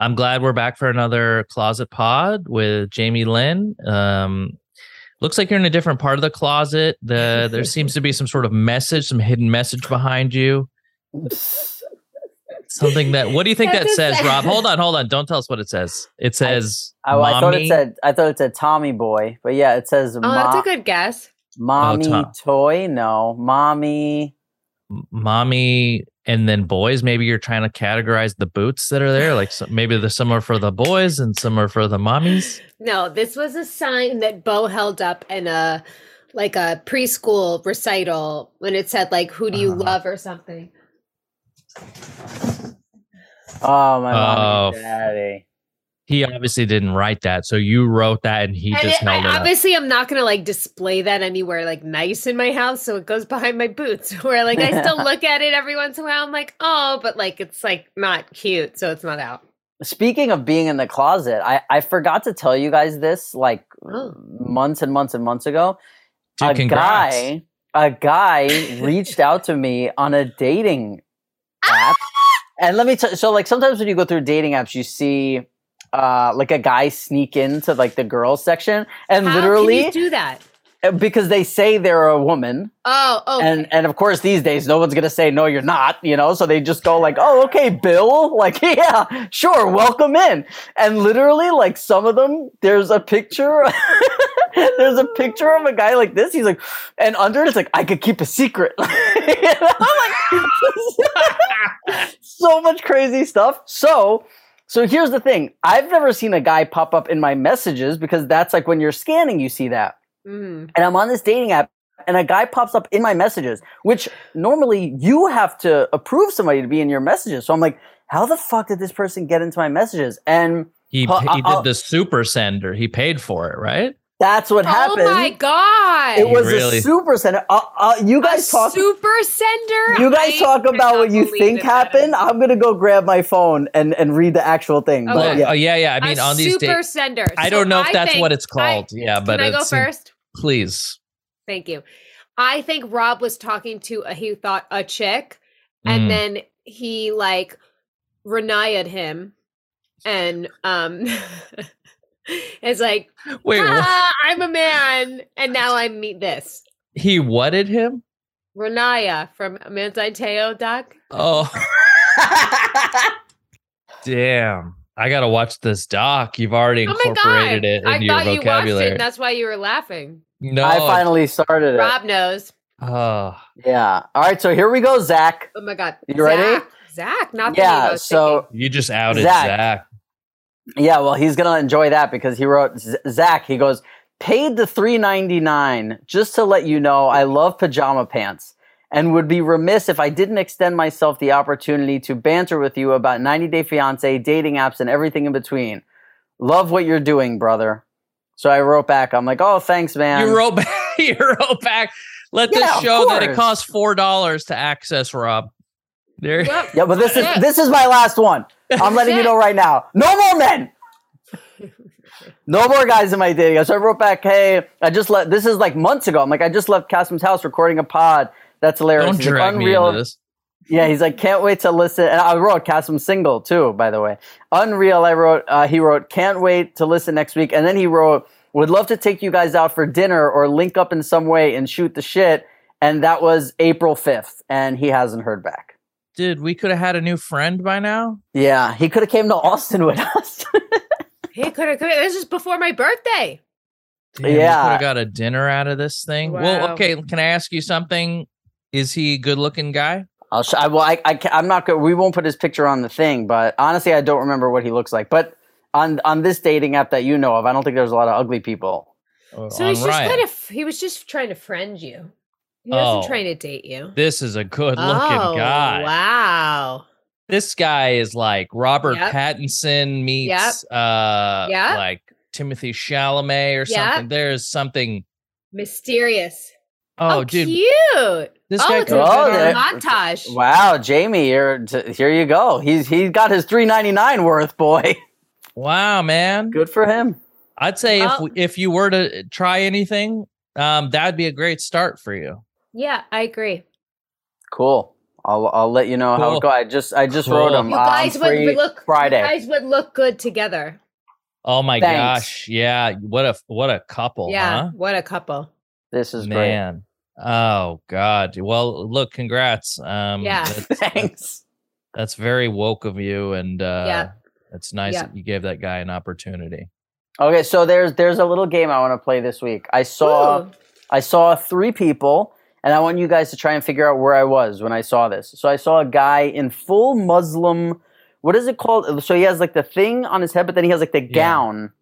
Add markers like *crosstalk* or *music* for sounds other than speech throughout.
I'm glad we're back for another closet pod with Jamie Lynn. Um, looks like you're in a different part of the closet. The there *laughs* seems to be some sort of message, some hidden message behind you. Something that what do you think that says, a- Rob? *laughs* Hold on, hold on. Don't tell us what it says. It says Oh, I thought it said I thought it said Tommy Boy, but yeah, it says Oh, that's a good guess. mommy Tom. toy. No, mommy. Mommy and then boys maybe you're trying to categorize the boots that are there like so, maybe there's some are for the boys and some are for the mommies No, this was a sign that Beau held up in a like a preschool recital when it said like "Who do you Uh-huh. love" or something. Oh my mommy Oh, and daddy. He obviously didn't write that so you wrote that and he and just it, I, held it up obviously, I'm not gonna like display that anywhere like nice in my house, so it goes behind my boots. *laughs* Where like I still *laughs* look at it every once in a while. I'm like, oh, but like it's like not cute, so it's not out. Speaking of being in the closet, I, I forgot to tell you guys this like Oh. months and months and months ago. Dude, a congrats. guy a guy reached out to me on a dating *laughs* ah! app. And let me tell so like sometimes when you go through dating apps you see uh like a guy sneak into like the girls section and How literally do that? because they say they're a woman. Oh, oh, and and of course these days no one's gonna say no you're not you know? So they just go like oh okay bill. *laughs* Like yeah sure welcome in. And literally like some of them there's a picture *laughs* there's a picture of a guy like this. He's like and under it it's like i could keep a secret. *laughs* Know, I'm like so much crazy stuff. So so here's the thing i've never seen a guy pop up in my messages because that's like when you're scanning you see that mm. and I'm on this dating app and a guy pops up in my messages, which normally you have to approve somebody to be in your messages. So I'm like, how the fuck did this person get into my messages? And he, he did the super sender he paid for it right that's what happened. oh my god! it was really- a super center. Uh, uh, you A guys talk. super sender. You guys I talk about what you think that that happened. is- I'm gonna go grab my phone and, and read the actual thing. Okay. But yeah, oh yeah yeah i mean a on these super days sender. i don't know if that's what it's I- called yeah but Can I go first? please Thank you. I think Rob was talking to a, he thought a chick, and Mm. then he like Ronaiah'd him, and um, *laughs* it's like, wait ah, I'm a man, and now I meet this he whatted him Ronaiah from Manti Te'o doc. oh *laughs* damn i gotta watch this doc you've already Oh incorporated god! it into I your thought you watched it, vocabulary and that's why you were laughing. no I finally started it. Rob knows. oh Yeah. All right. So here we go, Zach. Oh my god! You ready? Zach, Zach not the Yeah. was So thinking. You just outed Zach. Zach. Yeah, well, he's gonna enjoy that because he wrote Zach. He goes paid the three ninety nine just to let you know I love pajama pants and would be remiss if I didn't extend myself the opportunity to banter with you about 90 Day Fiance, dating apps, and everything in between. Love what you're doing, brother. So I wrote back. I'm like, oh, thanks, man. you wrote *laughs* back. You wrote back. Let Yeah, this show that it costs four dollars to access Rob. There. Well, yeah, but this is Yeah. this is my last one. I'm letting you know right now. No more men. *laughs* No more guys in my dating. So I wrote back, hey, I just left. This is like months ago. I'm like, I just left Kassem's house recording a pod. That's hilarious. Don't He's like, drag me into this. Yeah, he's like, can't wait to listen. And I wrote Kassem single too, by the way. Unreal. I wrote. Uh, he wrote, can't wait to listen next week. And then he wrote, would love to take you guys out for dinner or link up in some way and shoot the shit. And that was April 5th, and he hasn't heard back. Dude, we could have had a new friend by now. Yeah, he could have came to Austin with us. He could have. This is before my birthday. Damn, we Yeah. could have got a dinner out of this thing. Well, okay. Can I ask you something? Is he a good looking guy? I'll sh- I, well, I, I, ca- I'm not good. We won't put his picture on the thing, but honestly, I don't remember what he looks like. But on on this dating app that you know of, I don't think there's a lot of ugly people. Oh, So on he's just kind of. He was just trying to friend you. He wasn't Oh. trying to date you. This is a good looking oh, guy. Wow. This guy is like Robert Yep. Pattinson meets Yep. uh Yep. like Timothée Chalamet or Yep. something. There's something. Mysterious. Oh, Oh, dude, cute. this oh, guy it's a Oh, good montage. Wow, Jamie, you're t- here. You go. He's he's got his three ninety nine worth, boy. Wow, man. Good for him. I'd say Well- if if you were to try anything, um, that'd be a great start for you. Yeah, I agree. Cool. I'll I'll let you know how it goes. I just I just Cool. wrote him. You uh, guys would, would look Friday. You guys would look good together. Oh my Thanks. gosh. Yeah. What a what a couple, yeah, huh? what a couple. This is great. Man. Oh God. Well, look, congrats. Um Yeah. *laughs* that's, Thanks. that's very woke of you and uh Yeah. it's nice Yeah. that you gave that guy an opportunity. Okay, so there's there's a little game I want to play this week. I saw Ooh. I saw three people, and I want you guys to try and figure out where I was when I saw this. So I saw a guy in full Muslim. What is it called? So he has like the thing on his head, but then he has like the Yeah. gown.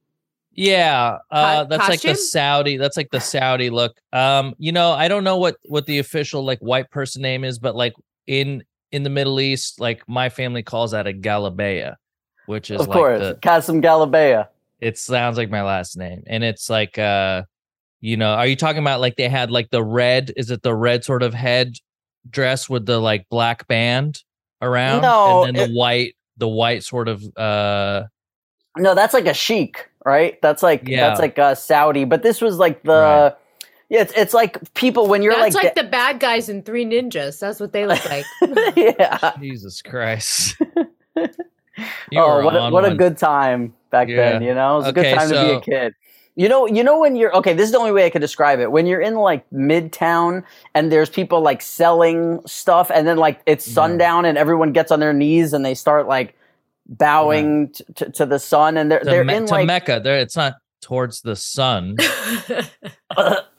Yeah, uh, Co- that's like the? Saudi. That's like the Saudi look. Um, you know, I don't know what what the official like white person name is, but like in in the Middle East, like my family calls that a galabaya, which is Of like course, the. Kassem Galabaya. It sounds like my last name, and it's like uh, you know, are you talking about like they had like the red? Is it the red sort of head dress with the like black band around, No, and then it- the white the white sort of uh No, that's like a chic, right? That's like Yeah. that's like uh, Saudi. But this was like the. Right. Yeah, it's, it's like people when you're That's like, like, the bad guys in Three Ninjas. That's what they look *laughs* like. yeah. Jesus Christ. *laughs* You oh, what a, on what a good time back then, you know? It was a Okay, good time to be a kid. You know, you know when you're okay, this is the only way I could describe it. When you're in like midtown and there's people like selling stuff and then like it's Yeah. sundown and everyone gets on their knees and they start like bowing t- t- to the sun and they're to, they're Me- in to like Mecca. There, it's not towards the sun. okay,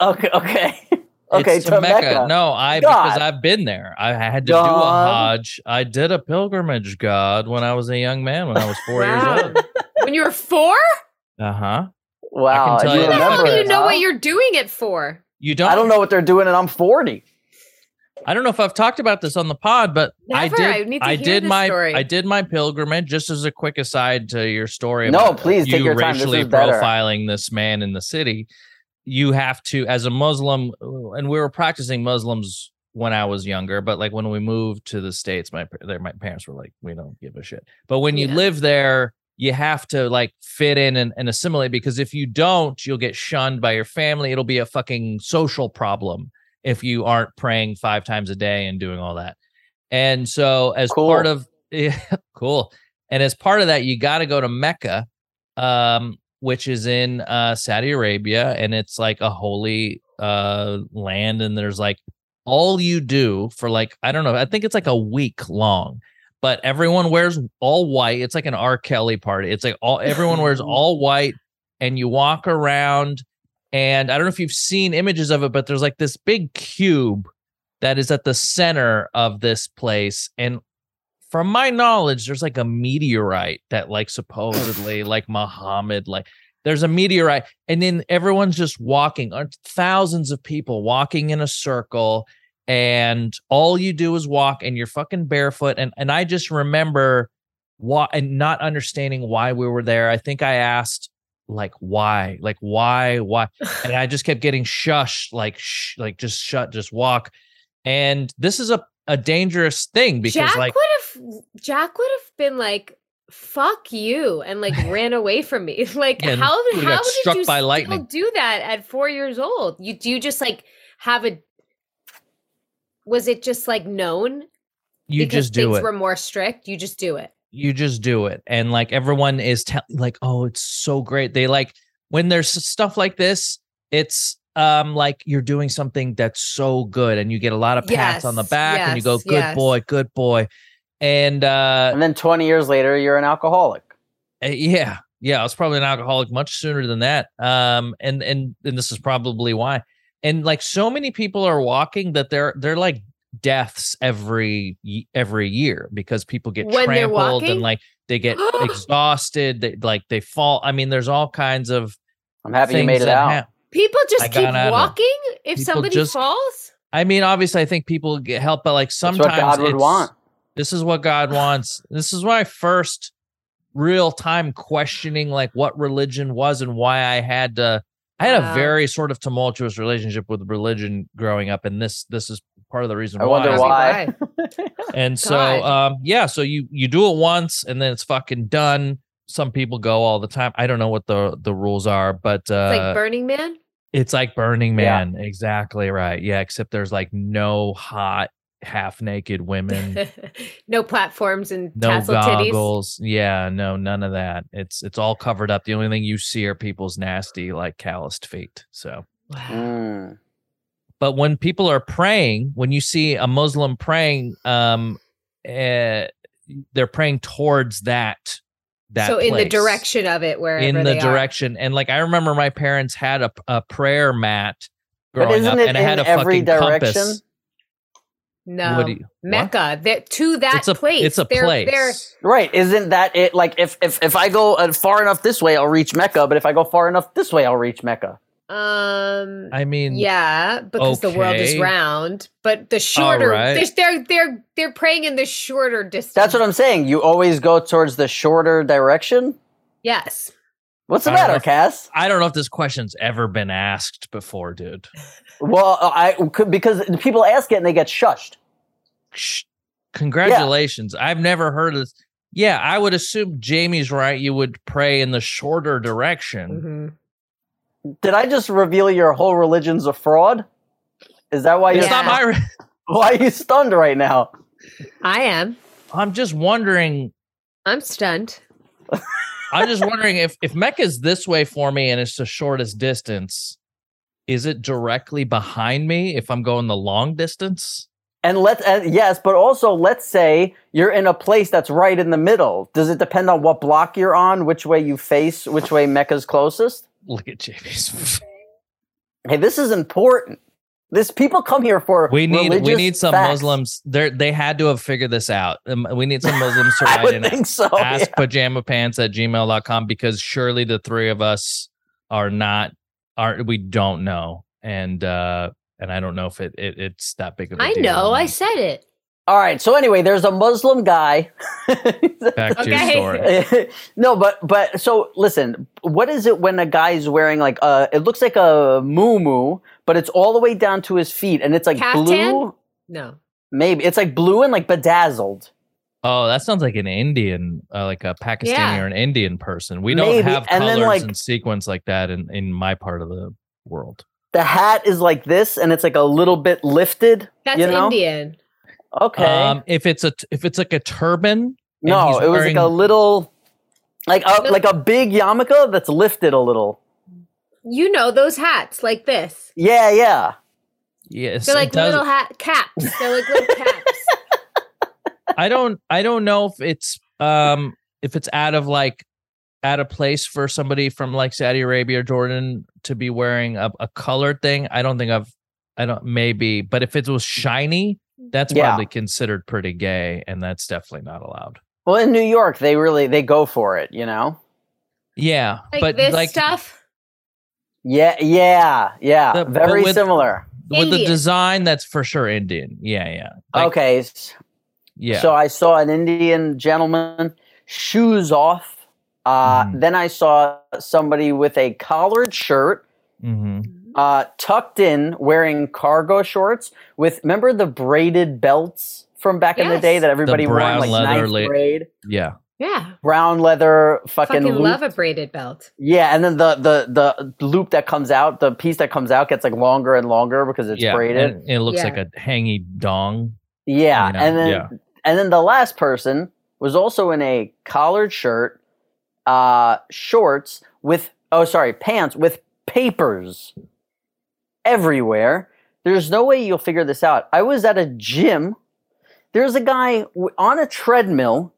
*laughs* okay. okay, it's to, Mecca. Mecca. No, I God. because I've been there. I had to do a Hajj. I did a pilgrimage, God, when I was a young man, when I was four years old. *laughs* when you were four? Uh huh. Wow, tell you you How the hell do you it, know huh? what you're doing it for? You don't. I don't know what they're doing and I'm 40. I don't know if I've talked about this on the pod, but I did. I need to hear did this my. story. I did my pilgrimage. Just as a quick aside to your story. No, about please take you your time. This Racially is better. profiling this man in the city. You have to, as a Muslim, and we were practicing Muslims when I was younger. But like when we moved to the states, my pa- my parents were like, "We don't give a shit." But when you Yeah. live there, you have to like fit in and, and assimilate because if you don't, you'll get shunned by your family. It'll be a fucking social problem if you aren't praying five times a day and doing all that. And so, as part of *laughs* yeah, cool, and as part of that, you got to go to Mecca, um, which is in uh, Saudi Arabia, and it's like a holy uh, land. And there's like all you do for like I don't know, I think it's like a week long, but everyone wears all white. It's like an R. Kelly party. It's like all everyone wears *laughs* all white, and you walk around. And I don't know if you've seen images of it, but there's like this big cube that is at the center of this place. And from my knowledge, there's like a meteorite that like supposedly *sighs* like Muhammad, like there's a meteorite, and then everyone's just walking, thousands of people walking in a circle, and all you do is walk and you're fucking barefoot. And and I just remember why and not understanding why we were there. I think I asked like why like why why *laughs* and i just kept getting shushed like sh- like just shut just walk and this is a a dangerous thing because Jack like would have Jack would have been like, "Fuck you," and like *laughs* ran away from me. *laughs* Like, Yeah, how how did struck you by lightning. do that at four years old? You do you just like have a? Was it just like known? you because just do things it Were more strict. You just do it. you just do it and like everyone is telling like oh it's so great they like when there's stuff like this it's um like you're doing something that's so good and you get a lot of pats on the Yes, back and you go good yes. boy good boy and uh And then 20 years later, you're an alcoholic. Uh, yeah yeah i was probably an alcoholic much sooner than that um and and and this is probably why and like so many people are walking that they're they're like deaths every every year because people get When trampled and like they get *gasps* exhausted they like they fall i mean there's all kinds of I'm happy you made it out. hap- People just got keep out of it. walking if People somebody just- falls. i mean obviously i think people get help but like sometimes what God would want. this is what God wants. This is my first real time questioning like what religion was and why I had to I had Wow. a very sort of tumultuous relationship with religion growing up and this this is part of the reason I why. wonder why. *laughs* And so um yeah, so you you do it once and then it's fucking done. Some people go all the time. I don't know what the the rules are, but uh It's like Burning Man. it's like Burning Yeah. Man. Exactly right. Yeah, except there's like no hot half naked women, *laughs* no platforms and no tassel titties. goggles. Yeah, no, none of that. It's it's all covered up. The only thing you see are people's nasty, like calloused feet. So, Wow. Mm. but when people are praying, when you see a Muslim praying, um, eh, they're praying towards that. That so in the direction of it, where in the they are. direction. And like I remember my parents had a, a prayer mat But growing up and it had in a every fucking direction? compass. No, What do you- what? Mecca. That to that It's a- place. it's a They're- place. They're, Right? Isn't that it? Like if if if I go uh, far enough this way, I'll reach Mecca. But if I go far enough this way, I'll reach Mecca. um. I mean, yeah, because the world is round, but the shorter right. they're, they're they're they're praying in the shorter distance. That's what I'm saying. You always go towards the shorter direction. Yes. What's the I matter, if- Cass? I don't know if this question's ever been asked before, dude. Well, I could because people ask it and they get shushed. Shh. Congratulations. I've never heard of this. Yeah, I would assume Jamie's right. You would pray in the shorter direction. Mhm. Did I just reveal your whole religion's a fraud? Is that why It's you're Yeah. not my. re- *laughs* why are you stunned right now? I am. I'm just wondering. I'm stunned. I'm just wondering if if Mecca's this way for me and it's the shortest distance, is it directly behind me if I'm going the long distance? And let and yes, but also let's say you're in a place that's right in the middle. Does it depend on what block you're on, which way you face, which way Mecca's closest? Look at Jamie's. Hey, this is important. This people come here for We need we need some facts. Muslims. They they had to have figured this out. Um, we need some Muslims to *laughs* I write would in think so. ask yeah. pajama pants at gmail.com because surely the three of us are not are we don't know. And uh and I don't know if it, it it's that big of a I deal I know. I said it. All right. So anyway, there's a Muslim guy. back to Okay. your story. *laughs* no, but but so listen, what is it when a guy's wearing like uh it looks like a moo but it's all the way down to his feet and it's like Caftan? blue. No. Maybe it's like blue and like bedazzled. Oh, that sounds like an Indian, uh, like a Pakistani Yeah. or an Indian person. We don't Maybe, have and then, colors like- and sequence like that in in my part of the world. The hat is like this and it's like a little bit lifted. That's you know? Indian. Okay. Um, if it's a if it's like a turban, no, it was like a little like a like a big yarmulke that's lifted a little. You know those hats like this. Yeah, yeah. yes, They're like little hat caps. They're like little caps. *laughs* I don't I don't know if it's um if it's out of like out a place for somebody from like Saudi Arabia or Jordan to be wearing a, a colored thing. I don't think I've I don't maybe, but if it was shiny, that's Yeah. probably considered pretty gay, and that's definitely not allowed. Well, in New York, they really they go for it, you know. Yeah, Like but this like stuff. Yeah, yeah, yeah. The- Very with- similar. with the design, that's for sure Indian. Yeah, yeah, Like, okay, yeah. so I saw an Indian gentleman, shoes off. Uh, Mhm. Then I saw somebody with a collared shirt, hmm uh, tucked in, wearing cargo shorts with. Remember the braided belts from back in the day that everybody wore in brown like leather ninth la- grade. yeah. Yeah. Brown leather, fucking, Fucking love a braided belt. Yeah, and then the the the loop that comes out, the piece that comes out gets like longer and longer because it's yeah, braided. and it looks Yeah. like a hangy dong. Yeah, Yeah, and then yeah. and then the last person was also in a collared shirt, uh, shorts with oh sorry pants with papers everywhere. There's no way you'll figure this out. I was at a gym. There's a guy on a treadmill.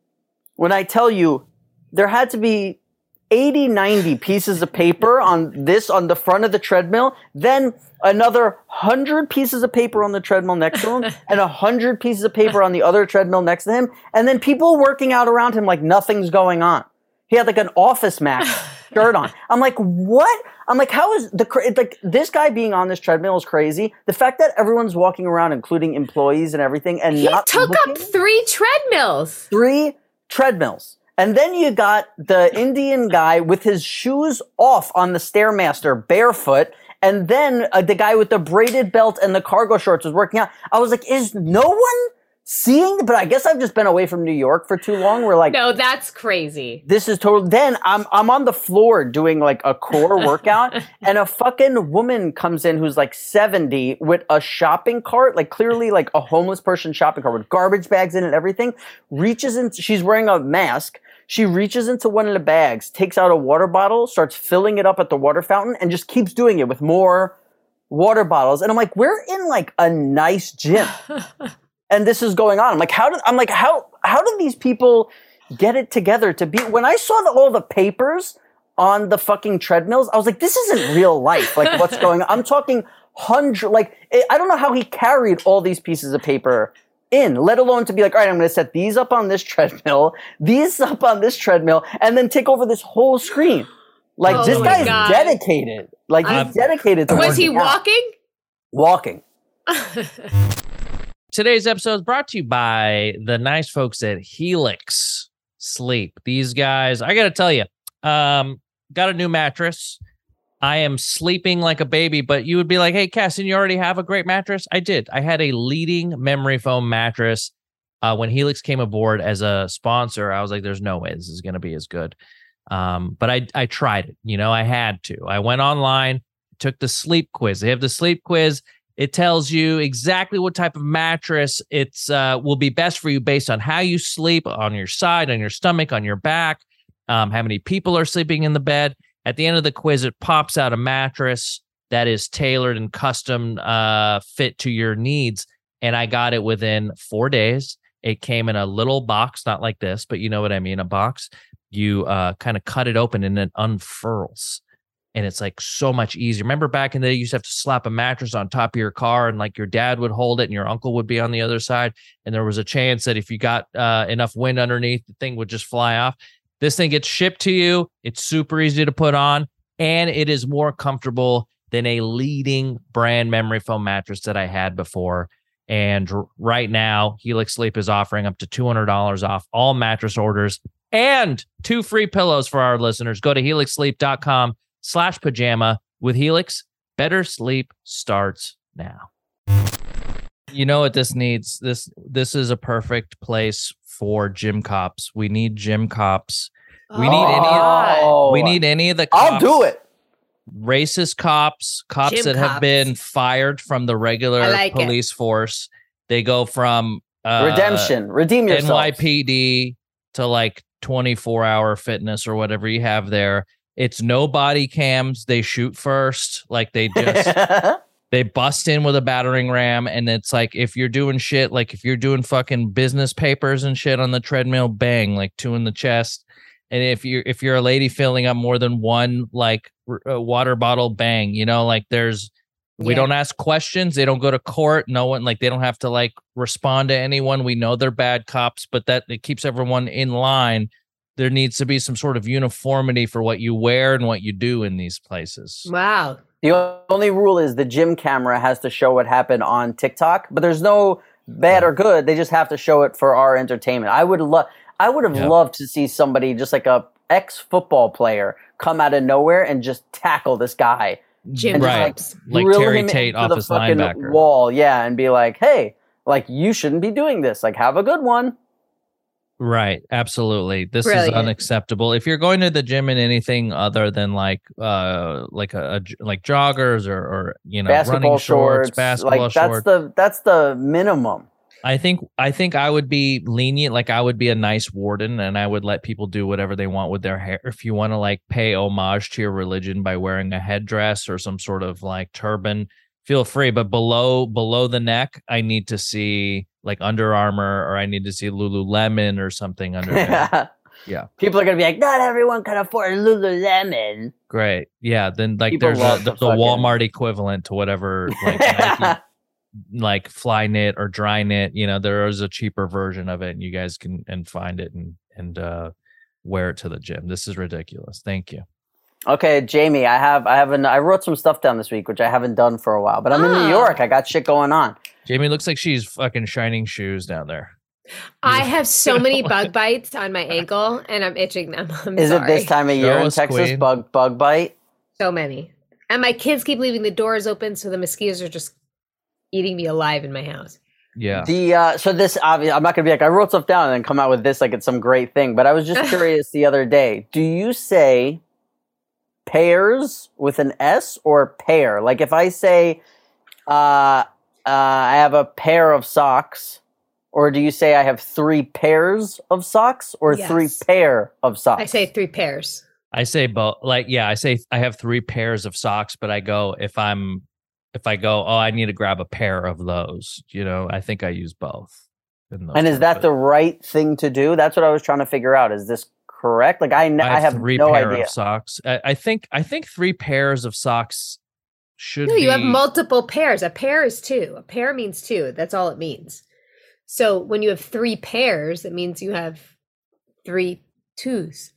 When I tell you, there had to be 80, 90 pieces of paper on this on the front of the treadmill, then another 100 pieces of paper on the treadmill next to him, *laughs* and 100 pieces of paper on the other treadmill next to him, and then people working out around him like nothing's going on. He had like an Office Max *laughs* shirt on. I'm like, what? I'm like, how is the cra- like this guy being on this treadmill is crazy. The fact that everyone's walking around, including employees and everything, and He not took looking- up three treadmills. three treadmills. And then you got the Indian guy with his shoes off on the Stairmaster barefoot. And then uh, the guy with the braided belt and the cargo shorts was working out. I was like, is no one seeing, but I guess I've just been away from New York for too long. We're like, No, that's crazy. this is total. Then I'm I'm on the floor doing like a core workout, *laughs* and a fucking woman comes in who's like 70 with a shopping cart, like clearly like a homeless person shopping cart with garbage bags in it and everything. Reaches in. She's wearing a mask. She reaches into one of the bags, takes out a water bottle, starts filling it up at the water fountain, and just keeps doing it with more water bottles. And I'm like, we're in like a nice gym *laughs* and this is going on. I'm like, how did I'm like, how how did these people get it together to be? When I saw the, all the papers on the fucking treadmills, I was like, this isn't real life. Like, what's *laughs* going on? I'm talking hundred. Like, it, I don't know how he carried all these pieces of paper in, let alone to be like, all right, I'm going to set these up on this *laughs* treadmill, these up on this treadmill, and then take over this whole screen. Like, Oh this guy is dedicated. Like, I'm- he's dedicated to Was he working out. walking? Walking. *laughs* Today's episode is brought to you by the nice folks at Helix Sleep. These guys, I got to tell you, um, got a new mattress. I am sleeping like a baby, but you would be like, hey, Kassem, you already have a great mattress? I did. I had a leading memory foam mattress. Uh, when Helix came aboard as a sponsor, I was like, there's no way this is going to be as good. Um, but I, I tried it. You know, I had to. I went online, took the sleep quiz. They have the sleep quiz. It tells you exactly what type of mattress it's uh, will be best for you based on how you sleep on your side, on your stomach, on your back, um, how many people are sleeping in the bed. At the end of the quiz, it pops out a mattress that is tailored and custom uh, fit to your needs. And I got it within four days. It came in a little box, not like this, but you know what I mean, a box. You uh, kind of cut it open and it unfurls and it's like so much easier. Remember back in the day, you used to have to slap a mattress on top of your car, and like your dad would hold it, and your uncle would be on the other side, and there was a chance that if you got uh, enough wind underneath, the thing would just fly off. This thing gets shipped to you. It's super easy to put on, and it is more comfortable than a leading brand memory foam mattress that I had before. And right now, Helix Sleep is offering up to $200 off all mattress orders and two free pillows for our listeners. Go to helixsleep.com slash pajama with Helix. Better sleep starts now. You know what this needs? This this is a perfect place for gym cops. We need gym cops. We need any- Oh, We need any of the cops, I'll do it. racist cops, cops Gym that have been fired from the regular I like it. police force. They go from uh, Redemption. Redeem yourself. NYPD to like 24 hour fitness or whatever you have there. It's no body cams. They shoot first. Like they just *laughs* they bust in with a battering ram. And it's like if you're doing shit, like if you're doing fucking business papers and shit on the treadmill, bang, like two in the chest. And if you're if you're a lady filling up more than one like r- uh, water bottle, bang, you know, like there's we Yeah. don't ask questions. They don't go to court. No one like they don't have to like respond to anyone. We know they're bad cops, but that it keeps everyone in line. There needs to be some sort of uniformity for what you wear and what you do in these places. Wow. The only rule is the gym camera has to show what happened on TikTok, but there's no bad or good. They just have to show it for our entertainment. I would love I would have Yep. loved to see somebody just like a ex football player come out of nowhere and just tackle this guy. Gym And just, Right. cops. Like Terry Tate off the his fucking linebacker. wall, yeah, and be like, "Hey, like you shouldn't be doing this. Like have a good one." Right, absolutely. This is unacceptable. If you're going to the gym in anything other than like uh like a, a like joggers or or you know basketball running shorts, shorts, basketball like that's shorts, the that's the minimum. I think I think I would be lenient. Like I would be a nice warden, and I would let people do whatever they want with their hair. If you want to like pay homage to your religion by wearing a headdress or some sort of like turban, feel free. But below below the neck, I need to see like Under Armour or I need to see Lululemon or something under there. *laughs* Yeah. People are gonna be like, not everyone can afford Lululemon. Great. Yeah. Then like People there's a, the, the the fucking- Walmart equivalent to whatever like *laughs* Nike, like fly knit or dry knit. You know, there is a cheaper version of it, and you guys can and find it and and uh wear it to the gym. This is ridiculous. Thank you. okay, Jamie, I have I haven't I wrote some stuff down this week which I haven't done for a while, but I'm in Ah. New York. I got shit going on. Jamie looks like she's fucking shining shoes down there. I have so many *laughs* bug bites on my ankle and I'm itching them. *laughs* I'm Is sorry. it this time of Show year in Texas? Queen. Bug bug bite. So many. And my kids keep leaving the doors open, so the mosquitoes are just eating me alive in my house. Yeah. The uh, so this obviously I'm not gonna be like I wrote stuff down and then come out with this like it's some great thing. But I was just *laughs* curious the other day. Do you say pairs with an S or pair? Like if I say uh, uh, I have a pair of socks, or do you say I have three pairs of socks or three pair of socks? I say three pairs. I say both. Like, yeah, I say I have three pairs of socks, but I go if I'm if I go, oh, I need to grab a pair of those. You know, I think I use both. in those And is that the right thing to do? That's what I was trying to figure out. Is this correct? Like I, n- I have, three no pair idea. of socks. I, I think I think three pairs of socks should. No, you have multiple pairs. A pair is two. A pair means two. That's all it means. So when you have three pairs, it means you have three twos.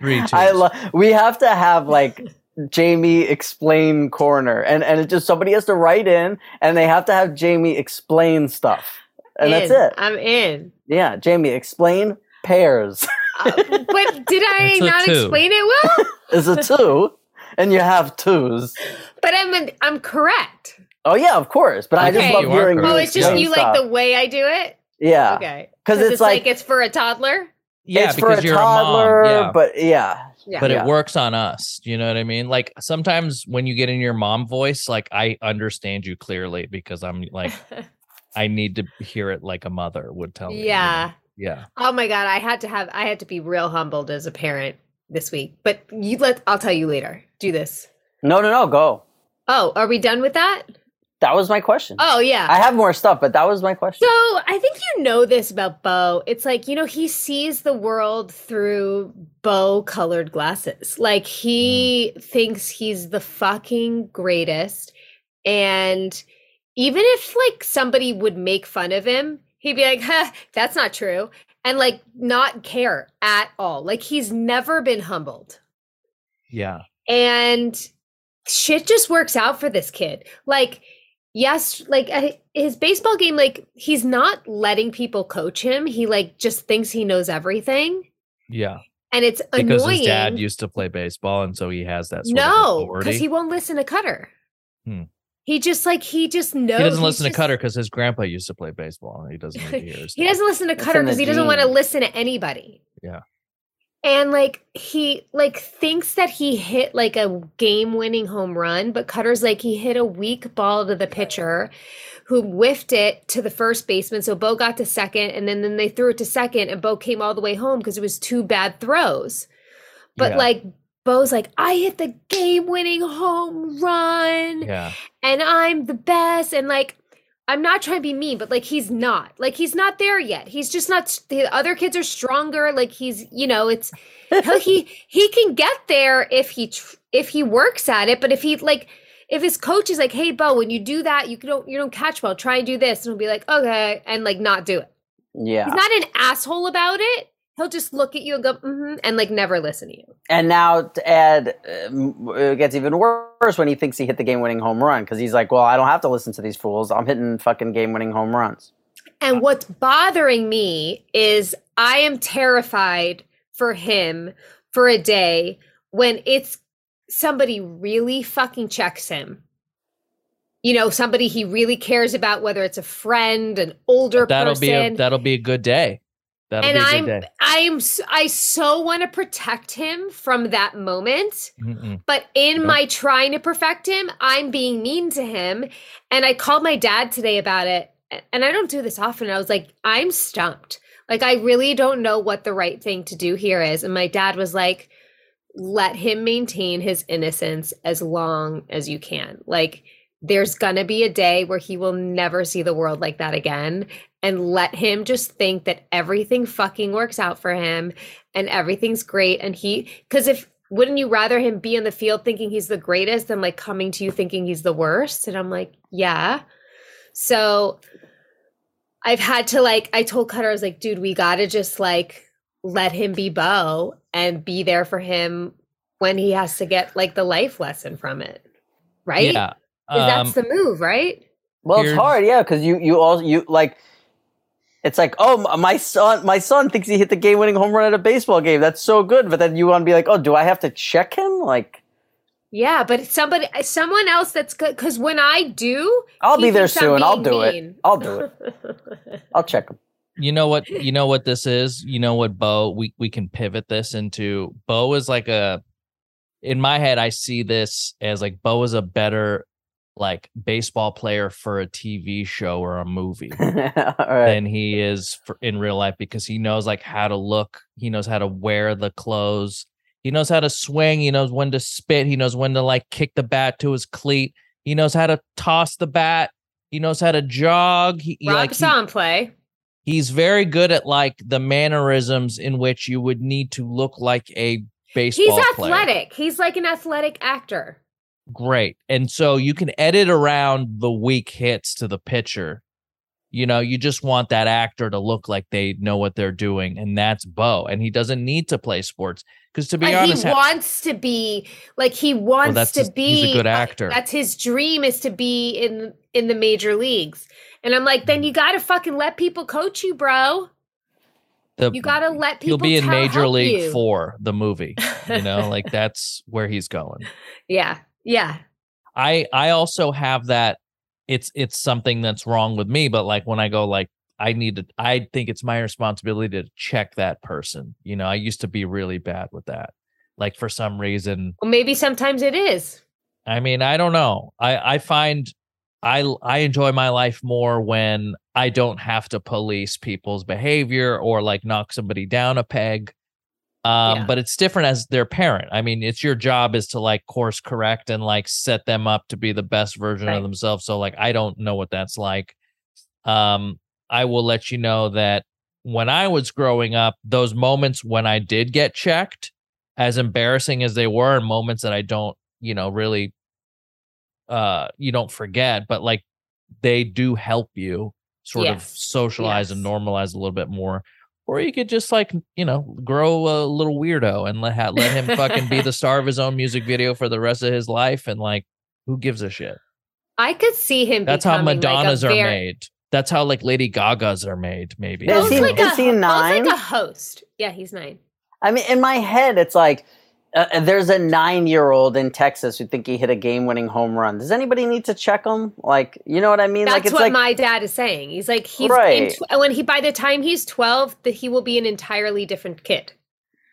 three. *laughs* I twos. love. We have to have like *laughs* Jamie explain corner, and and it just somebody has to write in, and they have to have Jamie explain stuff, and that's it. I'm in. Yeah, Jamie explain pairs Uh, but did *laughs* I It's not two. explain it well? is a two, and you have twos. But I'm I'm correct. Oh yeah, of course. But I just love You hearing. correct. Oh, it's just explain you like the way I do it. yeah, Okay, because it's, it's like, like it's for a toddler. yeah, it's because for a you're toddler, a mom. Yeah. but yeah, Yeah. but Yeah. it works on us. You know what I mean? Like sometimes when you get in your mom voice, like I understand you clearly because I'm like *laughs* I need to hear it like a mother would tell me. you know? yeah. Yeah. Oh my god, I had to have I had to be real humbled as a parent this week. But you let I'll tell you later. Do this. no, no, no, go. Oh, are we done with that? That was my question. Oh yeah. I have more stuff, but that was my question. So I think you know this about Beau. It's like, you know, he sees the world through Beau colored glasses. Like he mm. thinks he's the fucking greatest. And even if like somebody would make fun of him, he'd be like, huh, that's not true. And like not care at all. Like he's never been humbled. Yeah. And shit just works out for this kid. Like, yes, like uh, his baseball game, like he's not letting people coach him. He like just thinks he knows everything, Yeah. and it's Because annoying. his dad used to play baseball and so he has that sort no, because he won't listen to Cutter. Hmm. He just like he just knows. He doesn't he's listen to Cutter because his grandpa used to play baseball and he doesn't need to hear his *laughs* He doesn't listen to Cutter because he doesn't want to listen to anybody. Yeah. And like he like thinks that he hit like a game-winning home run, but Cutter's like he hit a weak ball to the pitcher who whiffed it to the first baseman. So Beau got to second, and then, then they threw it to second, and Beau came all the way home because it was two bad throws. But Yeah. like Beau's like, I hit the game-winning home run Yeah. and I'm the best. And like, I'm not trying to be mean, but like, he's not. Like, he's not there yet. He's just not. The other kids are stronger. Like, he's, you know, it's he *laughs* he can get there if he tr- if he works at it. But if he like. If his coach is like, "Hey, Bo, when you do that, you don't you don't catch well. Try and do this," and he'll be like, "Okay," and like not do it. Yeah. He's not an asshole about it. He'll just look at you and go, mm-hmm, and like never listen to you. And now to add, um, it gets even worse when he thinks he hit the game-winning home run because he's like, "Well, I don't have to listen to these fools. I'm hitting fucking game-winning home runs." And what's bothering me is I am terrified for him for a day when it's somebody really fucking checks him. You know, somebody he really cares about, whether it's a friend, an older That'll person. be a that'll be a good day. That'll and I'm. I'm I so want to protect him from that moment. Mm-mm. But in my trying to perfect him, I'm being mean to him. And I called my dad today about it. And I don't do this often. I was like, I'm stumped. Like, I really don't know what the right thing to do here is. And my dad was like, let him maintain his innocence as long as you can. Like, there's gonna be a day where he will never see the world like that again. And let him just think that everything fucking works out for him and everything's great. And he, because if, wouldn't you rather him be in the field thinking he's the greatest than like coming to you thinking he's the worst? And I'm like, yeah. So I've had to like, I told Cutter, I was like, dude, we gotta just like let him be Beau and be there for him when he has to get like the life lesson from it. Right? Yeah. 'Cause that's Um, the move, right? Well, it's hard, yeah, because you you all you like. It's like, oh, my son, my son thinks he hit the game-winning home run at a baseball game. That's so good. But then you want to be like, oh, do I have to check him? Like, Yeah, but somebody, someone else that's good. Because when I do, I'll be there soon. I'll being do it. I'll do it. *laughs* I'll check them. You know what? You know what this is. You know what, Beau? We we can pivot this into Beau is like a. In my head, I see this as like Beau is a better like baseball player for a TV show or a movie *laughs* All right. than he is for, in real life because he knows like how to look. He knows how to wear the clothes. He knows how to swing. He knows when to spit. He knows when to like kick the bat to his cleat. He knows how to toss the bat. He knows how to jog. He, he, Rob like he- saw him play. he's very good at like the mannerisms in which you would need to look like a baseball He's player. athletic. He's like an athletic actor. Great. And so you can edit around the weak hits to the pitcher. You know, you just want that actor to look like they know what they're doing, and that's Beau. And he doesn't need to play sports because, to be honest, he wants to be like he wants that's to his- be. he's a good actor. That's his dream is to be in in the major leagues. And I'm like, then you mm-hmm. got to fucking let people coach you, bro. the, You got to let people. he'll be in Major League you. Four, the movie. You know, like *laughs* that's where he's going. Yeah, yeah. I I also have that it's it's something that's wrong with me, but like when I go like I need to I think it's my responsibility to check that person. You know, I used to be really bad with that. Like for some reason, Well, maybe sometimes it is. I mean, I don't know. I I find I I enjoy my life more when I don't have to police people's behavior or like knock somebody down a peg. Um, Yeah. but it's different as their parent. I mean, it's your job is to like course correct and like set them up to be the best version Right. of themselves. So like I don't know what that's like. Um, I will let you know that when I was growing up, those moments when I did get checked, as embarrassing as they were, and moments that I don't, you know, really uh you don't forget, but like they do help you sort of Yes. socialize and normalize a little bit more. Or you could just like, you know, grow a little weirdo and let ha- let him fucking be the star of his own music video for the rest of his life and like who gives a shit? I could see him. That's how becoming, like, a Madonnas are very- made. That's how like Lady Gaga's are made, maybe. Is Beau's he- like is a, he nine? like a host. Yeah, he's nine. I mean, in my head, it's like uh, there's a nine-year-old in Texas who think he hit a game-winning home run. Does anybody need to check him? Like, you know what I mean? That's like, it's what like my dad is saying. He's like he's in Right. tw- when he by the time he's twelve, that he will be an entirely different kid.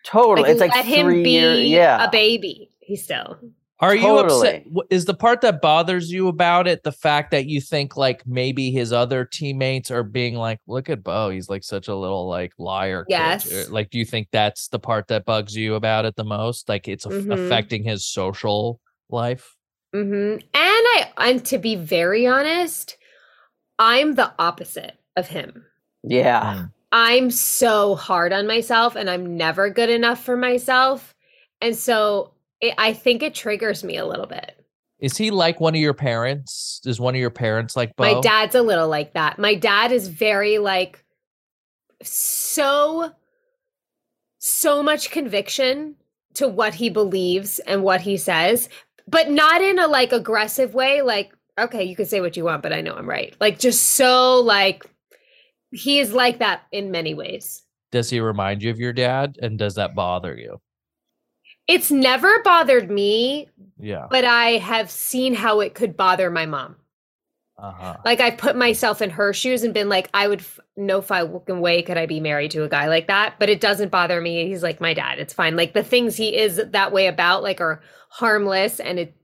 totally. Like, it's like let him be year, yeah. a baby. He's still. Are you upset? Totally. wh- Is the part that bothers you about it the fact that you think like maybe his other teammates are being like, "Look at Beau, he's like such a little like liar." Yes. or, Like, do you think that's the part that bugs you about it the most? Like, it's aff- Mhm. affecting his social life. hmm And I, and to be very honest, I'm the opposite of him. Yeah. Mm. I'm so hard on myself, and I'm never good enough for myself, and so it, I think it triggers me a little bit. Is he like one of your parents? Is one of your parents like Beau? My dad's a little like that. My dad is very like so so much conviction to what he believes and what he says, but not in a like aggressive way like okay, you can say what you want, but I know I'm right. Like just so like he is like that in many ways. Does he remind you of your dad? And does that bother you? It's never bothered me, Yeah. but I have seen how it could bother my mom. Uh huh. Like I've put myself in her shoes and been like, I would f- no fucking way could I be married to a guy like that. But it doesn't bother me. He's like my dad. It's fine. Like the things he is that way about, like, are harmless and it,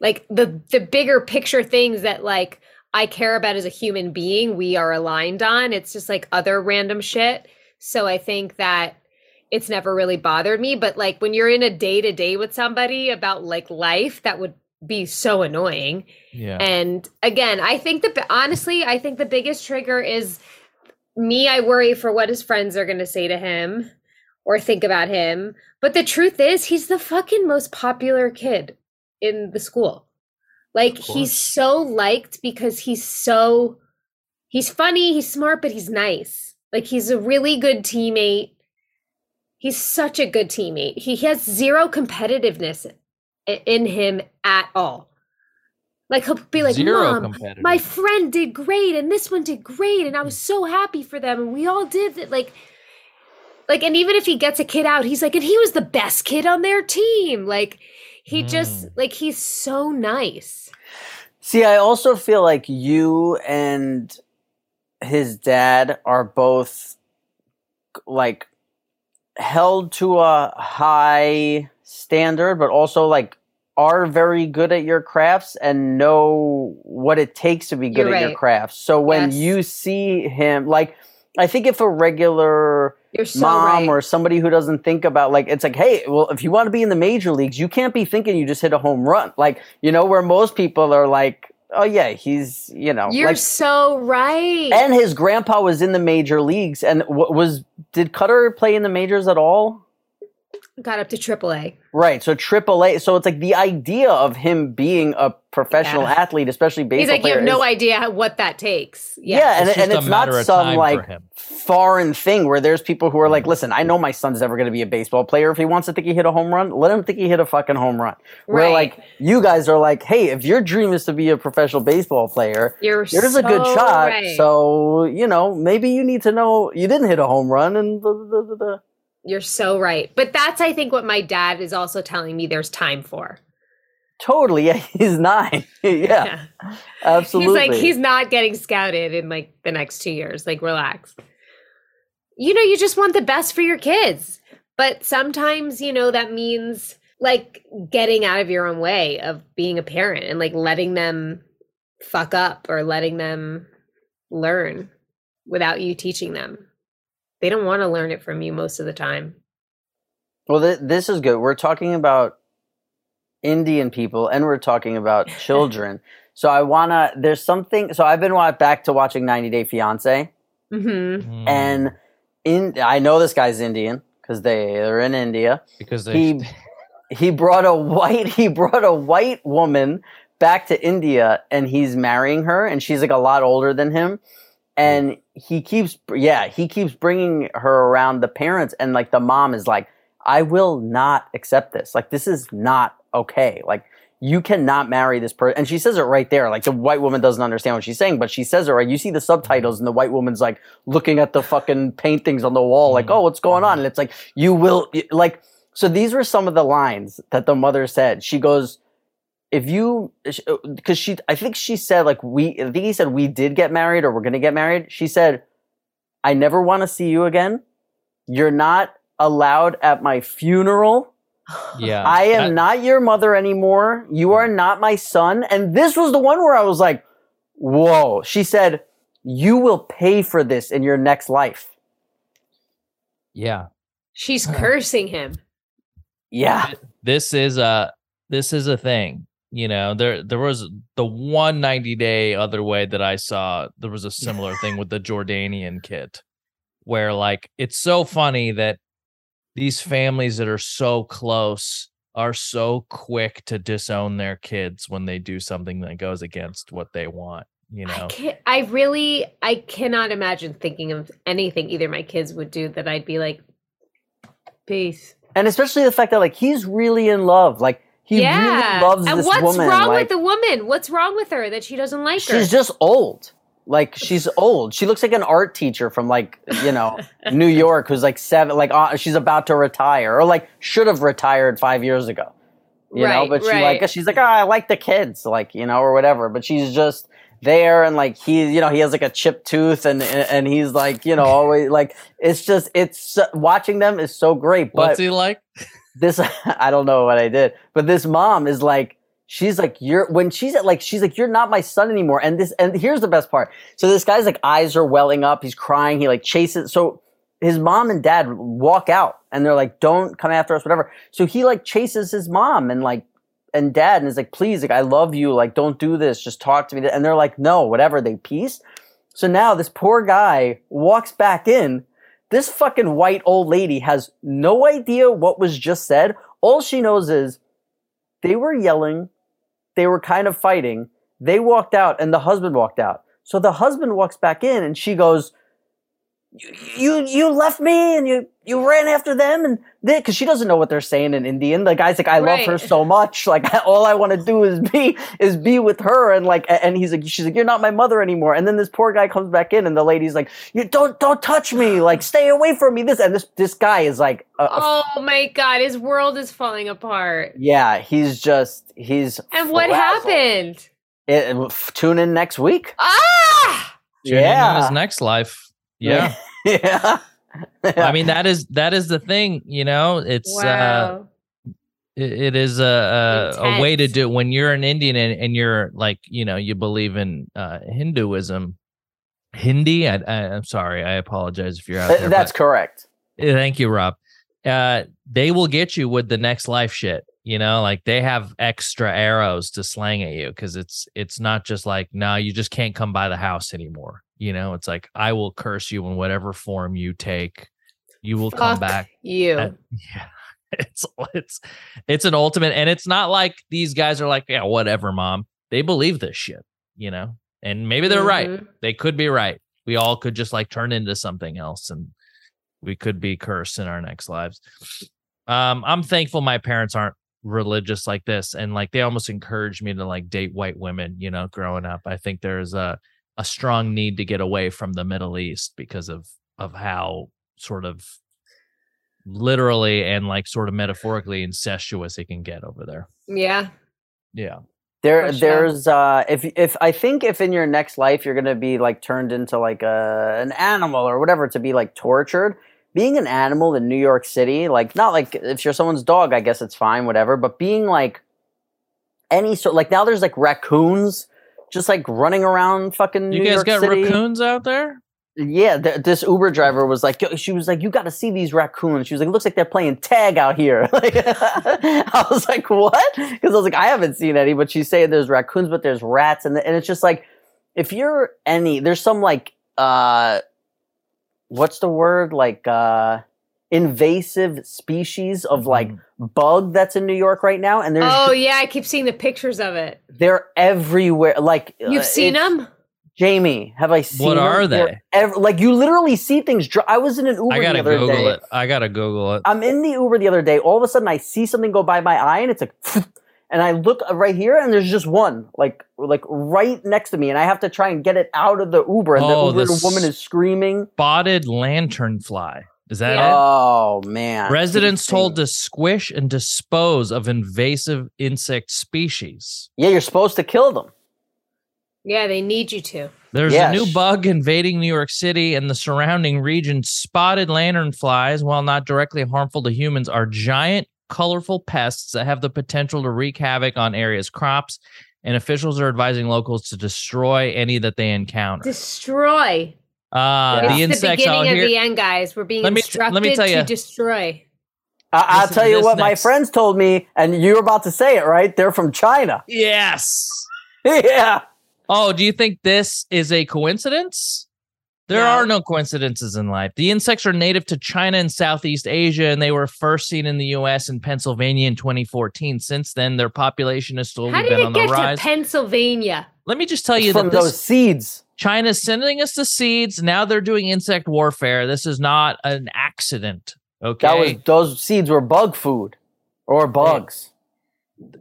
like the the bigger picture things that like I care about as a human being, we are aligned on. It's just like other random shit. So I think that it's never really bothered me. But like when you're in a day to day with somebody about like life, that would be so annoying. Yeah. And again, I think that honestly, I think the biggest trigger is me. I worry for what his friends are going to say to him or think about him. But the truth is, he's the fucking most popular kid in the school. Like, he's so liked because he's so, he's funny, he's smart, but he's nice. Like, he's a really good teammate. He's such a good teammate. He has zero competitiveness in him at all. Like he'll be like, Zero "Mom, my friend did great, and this one did great, and I was hmm. so happy for them, and we all did it." Like, like, and even if he gets a kid out, he's like, "And he was the best kid on their team." Like, He just hmm. like he's so nice. See, I also feel like you and his dad are both like held to a high standard, but also like are very good at your crafts and know what it takes to be good You're at your crafts. So when Yes. you see him, like, I think if a regular so mom right. or somebody who doesn't think about like it's like hey well if you want to be in the major leagues you can't be thinking you just hit a home run like you know where most people are like oh yeah he's you know You're like so right. and his grandpa was in the major leagues and was did Cutter play in the majors at all Got up to AAA. right so triple A so it's like the idea of him being a professional Yeah. athlete especially baseball He's like, you player have no is- idea what that takes. yeah, Yeah. and, It's and just it's not some like foreign thing where there's people who are like, listen, I know my son's never going to be a baseball player. If he wants to think he hit a home run, let him think he hit a fucking home run. Where Right. like you guys are like, hey, if your dream is to be a professional baseball player, You're here's so a good shot. right. So you know, maybe you need to know you didn't hit a home run, and blah, blah, blah, blah. You're so right. But that's I think what my dad is also telling me there's time for. totally, yeah, *laughs* he's nine, *laughs* yeah, absolutely. He's like he's not getting scouted in like the next 2 years. Like relax. You know, you just want the best for your kids. But sometimes, you know, that means like getting out of your own way of being a parent and like letting them fuck up or letting them learn without you teaching them. They don't want to learn it from you most of the time. Well, th- this is good. We're talking about Indian people and we're talking about *laughs* children. so I wanna. There's something. So I've been back to watching 90 Day Fiance, hmm Mm. and in I know this guy's Indian because they they're in India. because they, He *laughs* he brought a white he brought a white woman back to India and he's marrying her and she's like a lot older than him and he keeps yeah he keeps bringing her around the parents and like the mom is like I will not accept this. Like this is not okay. Like you cannot marry this person and she says it right there. Like the white woman doesn't understand what she's saying but she says it right. You see the subtitles and the white woman's like looking at the fucking paintings on the wall like Mhm. oh what's going on? And it's like you will like so these were some of the lines that the mother said. She goes, "If you, because uh, she, I think she said like we, I think he said we did get married or we're gonna get married. She said, I never want to see you again. You're not allowed at my funeral. *sighs* yeah, I am that- not your mother anymore. You are not my son. And this was the one where I was like, whoa. She said, you will pay for this in your next life. yeah. She's *laughs* cursing him. Yeah. This is a this is a thing. You know, there there was the one 90 day other way that I saw. There was a similar thing *laughs* with the Jordanian kid, where like it's so funny that these families that are so close are so quick to disown their kids when they do something that goes against what they want. You I know, can't, I really, I cannot imagine thinking of anything either my kids would do that I'd be like, peace. And especially the fact that like he's really in love. Like he yeah. really loves and this what's woman. wrong like, with the woman? What's wrong with her that she doesn't like her? she's just old. Like she's old. She looks like an art teacher from like you know *laughs* New York who's like seven. Like uh, she's about to retire or like should have retired five years ago. You know, but she right. like she's like oh, I like the kids, like you know or whatever. But she's just there and like he you know he has like a chipped tooth and and he's like you know always like it's just it's watching them is so great. But what's he like? *laughs* this *laughs* I don't know what I did, but this mom is like she's like you're when she's at like she's like you're not my son anymore. And this and here's the best part. So this guy's like eyes are welling up, he's crying, he like chases so his mom and dad walk out and they're like don't come after us whatever. So he like chases his mom and like and dad and is like please like I love you. Like don't do this. Just talk to me. And they're like no whatever. They peace. So now this poor guy walks back in this fucking white old lady has no idea what was just said. All she knows is they were yelling, they were kind of fighting. They walked out and the husband walked out. So the husband walks back in and she goes, you you, you left me and you you ran after them and because she doesn't know what they're saying in Indian. The guy's like, I love her so much. Like all I want to do is be is be with her. And like and he's like, she's like, you're not my mother anymore. And then this poor guy comes back in and the lady's like, you don't don't touch me. Like stay away from me. This and this this guy is like, a, a- Oh my god, his world is falling apart. yeah, he's just he's. And what happened? It, tune in next week. Ah! Tune yeah. his next life. Yeah. *laughs* yeah. I mean that is that is the thing, you know. It's uh Wow. it, it is a, a a way to Intense. do when you're an Indian and, and you're like you know you believe in uh Hinduism. Hindi, I, I, I'm sorry, I apologize if you're out Uh, there. That's but- correct. Uh, Thank you, Rob. Uh, they will get you with the next life shit. You know, like they have extra arrows to slang at you because it's it's not just like no, you just can't come by the house anymore. You know, it's like I will curse you in whatever form you take. You will come back. You. *laughs* Yeah, it's it's it's an ultimate, and it's not like these guys are like, yeah, whatever, mom. They believe this shit, you know, and maybe they're right Mhm. they could be right. We all could just like turn into something else and we could be cursed in our next lives. Um, I'm thankful my parents aren't religious like this and like they almost encouraged me to like date white women, you know, growing up. I think there's a a strong need to get away from the Middle East because of of how sort of literally and like sort of metaphorically incestuous it can get over there. Yeah. Yeah. There, sure. there's uh, if if I think if in your next life you're gonna be like turned into like a an animal or whatever to be like tortured. Being an animal in New York City, like not like if you're someone's dog, I guess it's fine, whatever. But being like any sort, like now there's like raccoons just like running around fucking You New guys York got City. raccoons out there? Yeah, th- this Uber driver was like, she was like, you got to see these raccoons. She was like, it looks like they're playing tag out here. *laughs* Like, I was like, what? Because I was like, I haven't seen any, but she's saying there's raccoons, but there's rats, and and it's just like, if you're any, there's some like, uh, what's the word? Like, uh, invasive species of like Mm. bug that's in New York right now, and there's Oh yeah, I keep seeing the pictures of it. they're everywhere. Like, You've uh, seen it's- them? Jamie, have I seen? What them? are They're they? ev- like you literally see things. Dr- I was in an Uber I gotta the other Google day. it. I gotta Google it. I'm in the Uber the other day. All of a sudden, I see something go by my eye, and it's like, *laughs* and I look right here, and there's just one, like, like right next to me, and I have to try and get it out of the Uber, and Oh, the Uber the woman is screaming. Spotted lanternfly. Is that Yeah. it? Oh man! Residents told to squish and dispose of invasive insect species. Yeah, you're supposed to kill them. Yeah, they need you to. There's Yeah, a new bug invading New York City and the surrounding region. Spotted lanternflies, while not directly harmful to humans, are giant, colorful pests that have the potential to wreak havoc on areas' crops. And officials are advising locals to destroy any that they encounter. Destroy. Uh, Yeah. the It's the insects out beginning of here. the end, guys. We're being Let me- instructed let me tell to destroy. I- I'll tell you this what my friends told me, and you're about to say it, right? They're from China. yes. *laughs* yeah. Oh, do you think this is a coincidence? There No. are no coincidences in life. The insects are native to China and Southeast Asia, and they were first seen in the U.S. and Pennsylvania in 2014. Since then, their population has slowly How did been it on the get rise. to Pennsylvania? Let me just tell you It's from that this, those seeds. China's sending us the seeds. Now they're doing insect warfare. This is not an accident. Okay. That was those seeds were bug food or bugs.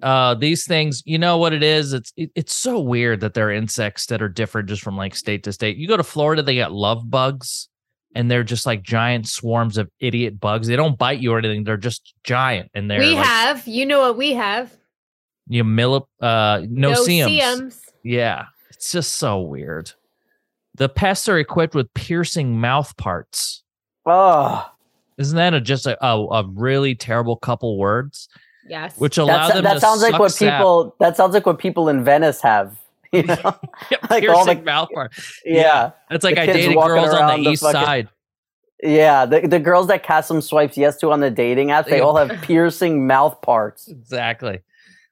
uh these things you know what it is it's it, it's so weird that there are insects that are different just from like state to state you go to florida they got love bugs and they're just like giant swarms of idiot bugs they don't bite you or anything they're just giant and they're we like, have. You know what we have? you millip uh no No-see-ums. yeah it's just so weird the pests are equipped with piercing mouth parts Oh, isn't that a, just a, a, a really terrible couple words Yes. which allow That's, them that to sounds like suck what sap. people. That sounds like what people in Venice have. *laughs* You know? *laughs* Yeah, like all piercing the- mouth part yeah. It's like The I kids dated walking girls on around the the east fucking- side. Yeah, the, the girls that Kassem swipes yes to on the dating app, they all have *laughs* piercing mouth parts. Exactly.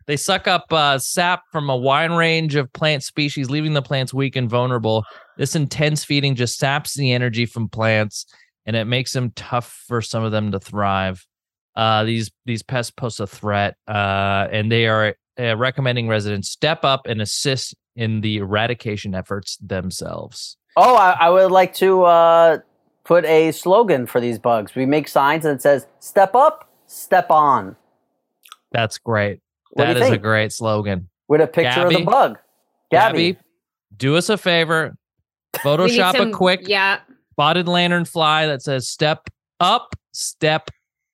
They suck up uh, sap from a wide range of plant species, leaving the plants weak and vulnerable. This intense feeding just saps the energy from plants, and it makes them tough for some of them to thrive. Uh, these these pests pose a threat, uh, and they are uh, recommending residents step up and assist in the eradication efforts themselves. Oh, I, I would like to uh, put a slogan for these bugs. We make signs and it says "Step up, step on" That's great. What That is a great slogan. with a picture of the bug. Gabby, Gabby, do us a favor. We need Photoshop some- a quick Yeah. spotted lantern fly that says "Step up, step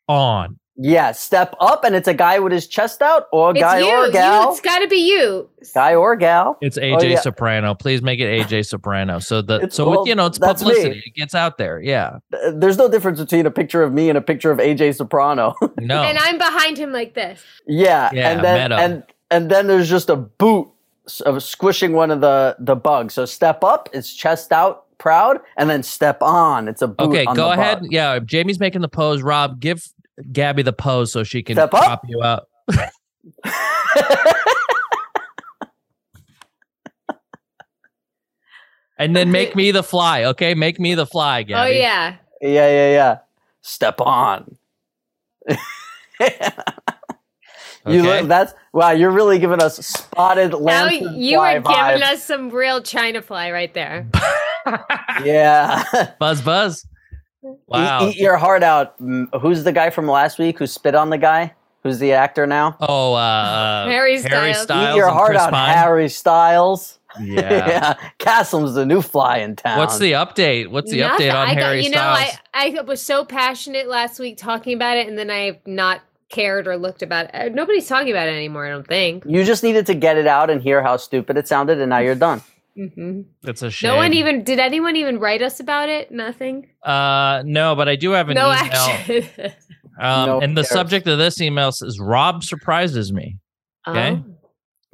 on." yeah, step up, and it's a guy with his chest out, or It's guy you. or you. gal, It's got to be you. guy or gal. It's oh, AJ yeah. Soprano. Please make it AJ Soprano. So the It's- so well, with, you know it's that's me. publicity. It gets out there. Yeah. There's no difference between a picture of me and a picture of AJ Soprano. *laughs* No. And I'm behind him like this. yeah, Yeah, and then meta. and and then there's just a boot s- of squishing one of the the bugs. So step up, it's chest out, proud, and then step on, it's a boot. okay, on go the ahead. bug. Yeah, Jamie's making the pose. Rob, give Gabby the pose so she can Step up. prop you up. *laughs* And then make me the fly. Okay, make me the fly, oh, Gabby. Oh yeah. Yeah, yeah, yeah. Step on. *laughs* You Okay. look, that's wow. You're really giving us spotted Now you fly were giving vibes. us some real China fly right there. *laughs* Yeah, *laughs* buzz, buzz. Wow. eat, eat your heart out. Who's the guy from last week who spit on the guy? Who's the actor now? oh, uh, *laughs* Harry Styles. Styles eat your and heart Chris out, Pine. Harry Styles. Yeah. Castle's the new fly in town. What's the update? What's the Nothing. update on I got- Harry you Styles? know, I, I was so passionate last week talking about it, and then I have not cared or looked about it. Uh, Nobody's talking about it anymore. I don't think. You just needed to get it out and hear how stupid it sounded, and now you're done. hmm That's a shame. No one even did. Anyone even write us about it? Nothing. Uh, no, but I do have an no email. action. *laughs* Um, No and the cares. subject of this email says Rob surprises me. Okay.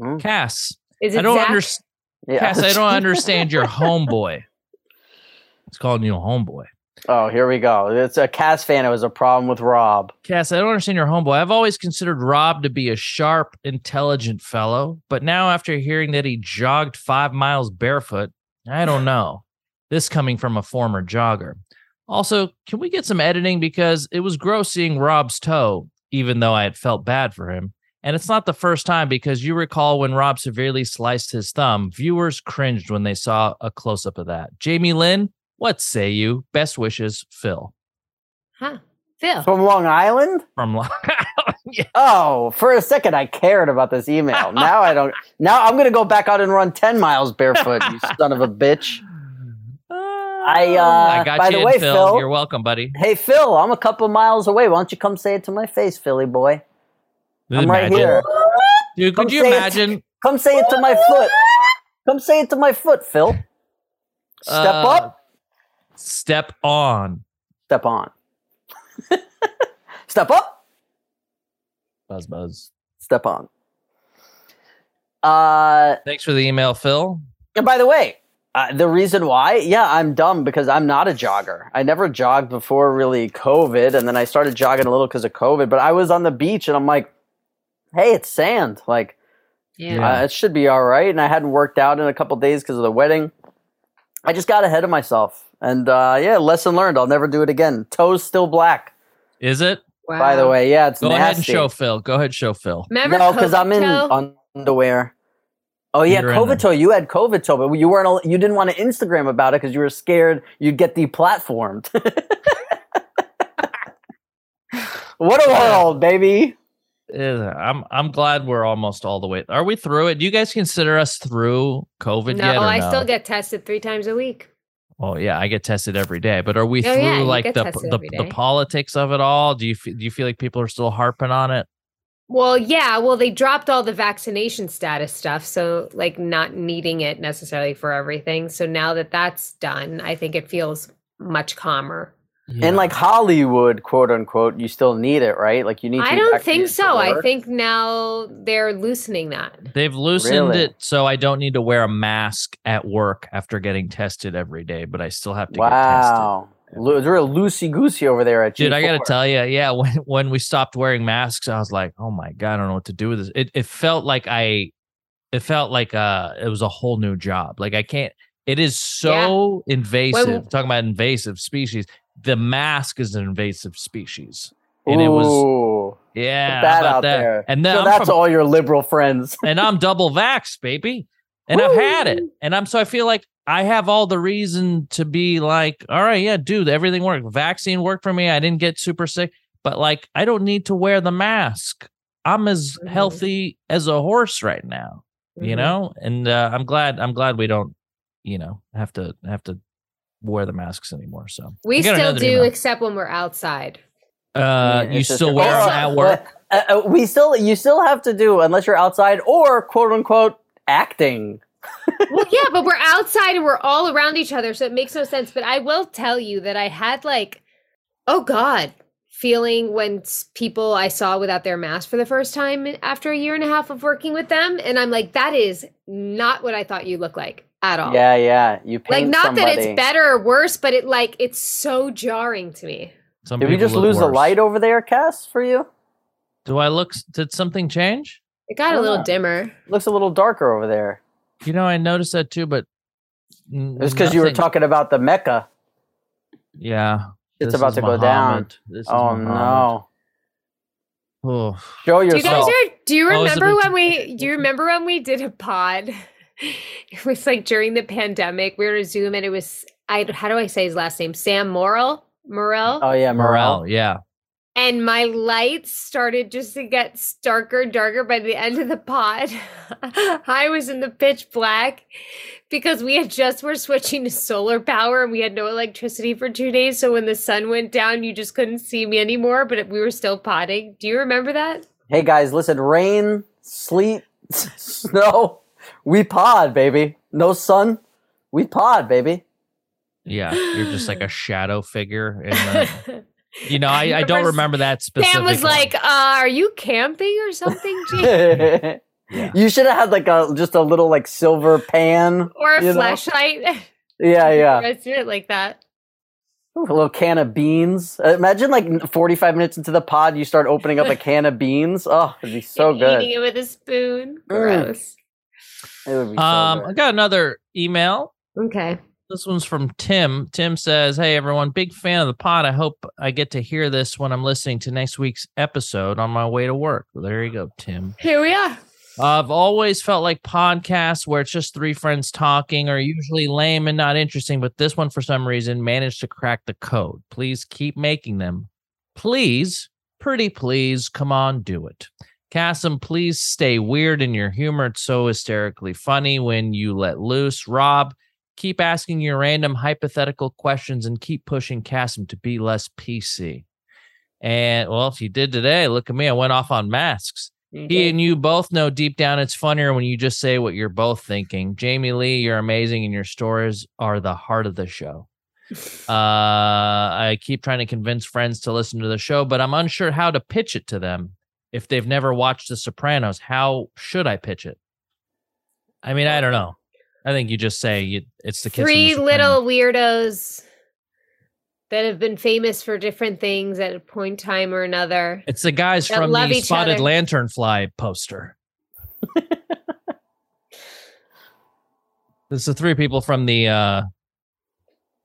Oh. Mm. Cass, Is it I don't understand. Yeah. Cass, I don't *laughs* understand your homeboy. It's calling you a homeboy. Oh, here we go. It's a Cass fan. It was a problem with Rob. Cass, I don't understand your homeboy. I've always considered Rob to be a sharp, intelligent fellow, but now after hearing that he jogged five miles barefoot, I don't *sighs* know. This coming from a former jogger. Also, can we get some editing because it was gross seeing Rob's toe, even though I had felt bad for him. And it's not the first time because you recall when Rob severely sliced his thumb, viewers cringed when they saw a close up of that. Jamie Lynn, what say you? Best wishes, Phil Huh. Phil. From Long Island? from Long Island. *laughs* Yeah. Oh, for a second I cared about this email. Now I don't. Now I'm going to go back out and run 10 miles barefoot, you *laughs* son of a bitch. I, uh, I got by you, the in, way, Phil. Phil- You're welcome, buddy. Hey, Phil, I'm a couple miles away. Why don't you come say it to my face, Philly boy? I'm right Imagine. here. Dude, Come could you say it. imagine? Come say it to my foot. Come say it to my foot, Phil. Step Uh, up, Step on. step on. *laughs* step up, Buzz, buzz. step on. Uh, Thanks for the email, Phil. And by the way, uh, the reason why, yeah, I'm dumb because I'm not a jogger. I never jogged before really COVID, and then I started jogging a little because of COVID. But I was on the beach, and I'm like, "Hey, it's sand. Like, Yeah. Yeah. uh, it should be all right." And I hadn't worked out in a couple days because of the wedding. I just got ahead of myself, and uh, yeah, lesson learned. I'll never do it again. Toes still black, Is it? Wow. by the way. Yeah, it's Go nasty. ahead and show Phil. Go ahead, show Phil. Remember no, because I'm in underwear. Oh yeah, You're in COVID toe. You had COVID toe, but you weren't. You didn't want to Instagram about it because you were scared you'd get deplatformed. *laughs* what a world, baby! I'm I'm glad we're almost all the way. Are we through it? Do you guys consider us through COVID No, yet? or I no? still get tested three times a week. Oh yeah, I get tested every day. But are we Oh, through yeah, like the the, the politics of it all? Do you do you feel like people are still harping on it? Well, yeah. Well, they dropped all the vaccination status stuff, so like not needing it necessarily for everything. So now that that's done, I think it feels much calmer. And like Hollywood, quote unquote, you still need it, right? Like you need. To I don't think so. I think now they're loosening that. They've loosened Really? it so I don't need to wear a mask at work after getting tested every day, but I still have to get Wow, Lo- it's real loosey goosey over there at tested. Dude, I gotta tell you, yeah, *laughs* when when we stopped wearing masks, I was like, oh my god, I don't know what to do with this. It it felt like I, it felt like uh, it was a whole new job. Like I can't. It is so invasive. talking about invasive species, the mask is an invasive species, and it was yeah, that out that? there. And then so that's from- all your liberal friends. *laughs* and I'm double vaxxed, baby. and I've had it, and I'm so I feel like I have all the reason to be like, all right, yeah, dude, everything worked. Vaccine worked for me. I didn't get super sick, but like, I don't need to wear the mask. I'm as Mhm. healthy as a horse right now, you Mhm. know. And uh, I'm glad. I'm glad we don't, you know, have to have to wear the masks anymore. So We still do, email. except when we're outside. Uh, you still wear them at work? Uh, uh, we still, you still have to do unless you're outside or quote unquote acting. well, *laughs* yeah, but we're outside and we're all around each other, so it makes no sense. But I will tell you that I had like, oh God, feeling when people I saw without their mask for the first time after a year and a half of working with them. And I'm like, that is not what I thought you look like at all. Yeah, yeah. You paint Like, not somebody. that it's better or worse, but it like, it's so jarring to me. Some Did we just look lose the worse. light over there, Cass? For you, Do I look? Did something change? It got a Oh, little no. dimmer. looks a little darker over there. You know, I noticed that too, but It was because you were talking about the Mecca. Yeah, It's about is to go down. Muhammad. This Oh Muhammad. no! Oh, Show Do you yourself. guys are, do you Oh, is it remember a- when we do you remember when we did a pod? *laughs* It was like during the pandemic. We were on Zoom and it was I how do I say his last name? Sam Morril? Morrell? oh yeah, Morel. morale. Yeah, And my lights started just to get darker darker by the end of the pod. *laughs* I was in the pitch black because we had just were switching to solar power and we had no electricity for two days. So when the sun went down, you just couldn't see me anymore, but we were still potting. Do you remember that? Hey guys, listen. Rain, sleet, *laughs* snow. We pod, baby. No sun. We pod, baby. yeah. You're just like a *laughs* shadow figure. In the, you know, I, I don't Remember remember that specific. Sam was one. like, uh, "Are you camping or something, *laughs* Jane? Yeah. You should have had like a just a little like silver pan. or a You know? flashlight?" *laughs* Yeah, yeah. Let's do it like that. Ooh, a little can of beans. Uh, Imagine like 45 minutes into the pod, you start opening up a can of beans. Oh, it'd be so And good. Eating it with a spoon. Mm. Gross. It would so Um, I got another email. Okay. This one's from Tim. Tim says, Hey everyone, big fan of the pod. I hope I get to hear this when I'm listening to next week's episode on my way to work. Well, there you go, Tim. Here we are. I've always felt like podcasts where it's just three friends talking are usually lame and not interesting, but this one, for some reason, managed to crack the code. Please keep making them. Please, pretty please, come on, do it. Kassem, please stay weird in your humor. It's so hysterically funny when you let loose. Rob, keep asking your random hypothetical questions and keep pushing Kassem to be less PC. And well, if you did today, look at me. I went off on masks. He and you both know deep down it's funnier when you just say what you're both thinking. Jamie Lee, you're amazing and your stories are the heart of the show. *laughs* Uh, I keep trying to convince friends to listen to the show, but I'm unsure how to pitch it to them. If they've never watched The Sopranos, how should I pitch it? I mean, I don't know. I think you just say you, it's the kids. from The Three little weirdos that have been famous for different things at a point in time or another. It's the guys from the Spotted other. Lantern Fly poster. *laughs* It's the three people from the uh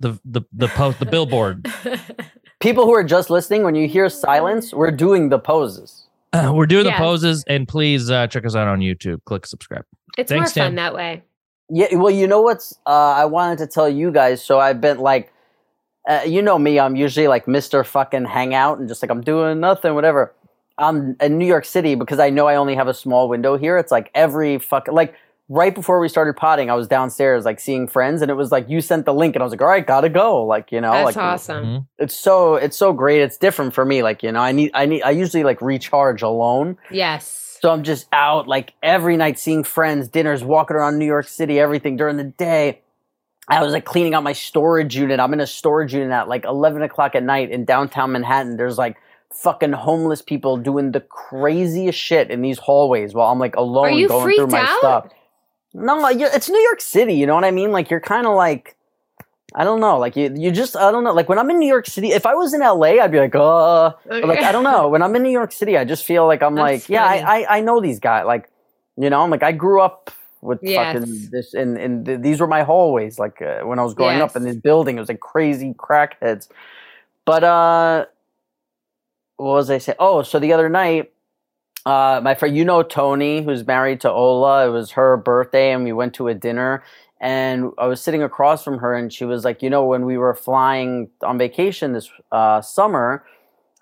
the the the post the billboard. *laughs* People who are just listening, when you hear silence, we're doing the poses. Uh, *clears throat* we're doing Yes. the poses, and please uh, check us out on YouTube. Click subscribe. it's Thanks, more fun Tim. that way. Yeah, well, you know what's? Uh, I wanted to tell you guys. So I've been like, uh, you know me. I'm usually like Mister Fucking Hangout and just like I'm doing nothing, whatever. I'm in New York City because I know I only have a small window here. It's like every fucking like right before we started potting, I was downstairs like seeing friends, and it was like you sent the link, and I was like, all right, gotta go. Like you know, That's like awesome. Mhm. it's so it's so great. It's different for me. Like you know, I need I need I usually like recharge alone. Yes. So I'm just out like every night seeing friends, dinners, walking around New York City, everything during the day. I was like cleaning out my storage unit. I'm in a storage unit at like 11 o'clock at night in downtown Manhattan. There's like fucking homeless people doing the craziest shit in these hallways while I'm like alone Are you going through freaked my out? stuff. No, it's New York City. You know what I mean? Like you're kind of like, I don't know. Like you, you just, I don't know. Like when I'm in New York City, if I was in LA, I'd be like, uh, but, like I don't know. When I'm in New York City, I just feel like I'm That's like, yeah. I, I I know these guys. Like, you know, I'm like I grew up with Yes. fucking this, and and th- these were my hallways. Like uh, when I was growing up in this building, it was like crazy crackheads. But uh, what was I say? Oh, so the other night, uh, my friend, you know Tony, who's married to Ola. It was her birthday, and we went to a dinner. And I was sitting across from her, and she was like, "You know, when we were flying on vacation this uh, summer,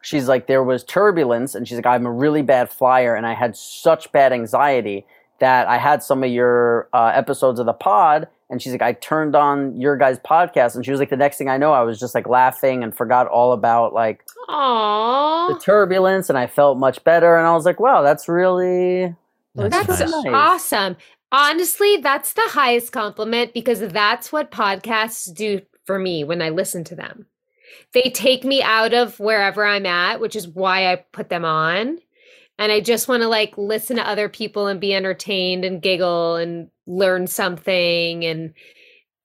she's like, there was turbulence, and she's like, I'm a really bad flyer, and I had such bad anxiety that I had some of your uh, episodes of the pod." And she's like, I turned on your guys' podcast, and she was like, the next thing I know, I was just like laughing and forgot all about like the turbulence and I felt much better. And I was like, wow, that's really, That's That's nice. nice. awesome. Honestly, that's the highest compliment because that's what podcasts do for me when I listen to them. They take me out of wherever I'm at, which is why I put them on. And I just want to like listen to other people and be entertained and giggle and learn something and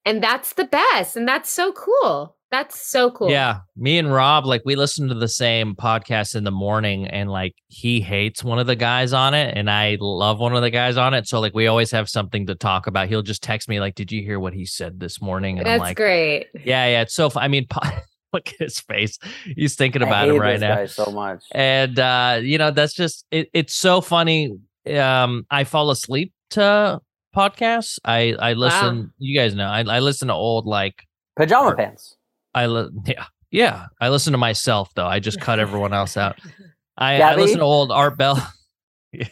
and that's the best and that's so cool. That's so cool. Yeah, me and Rob, like we listen to the same podcast in the morning, and like he hates one of the guys on it, and I love one of the guys on it. So like we always have something to talk about. He'll just text me like, "Did you hear what he said this morning?" And That's I'm like, great. "Yeah, yeah." It's so. Fun. I mean, po- *laughs* look at his face. He's thinking I about hate it right this now guy so much. and uh you know that's just it, it's so funny um i fall asleep to podcasts i i listen you guys know I, I listen to old like Pajama or- pants. i li- yeah yeah i listen to myself though i just cut everyone *laughs* else out i i listen to old art bell *laughs* yeah.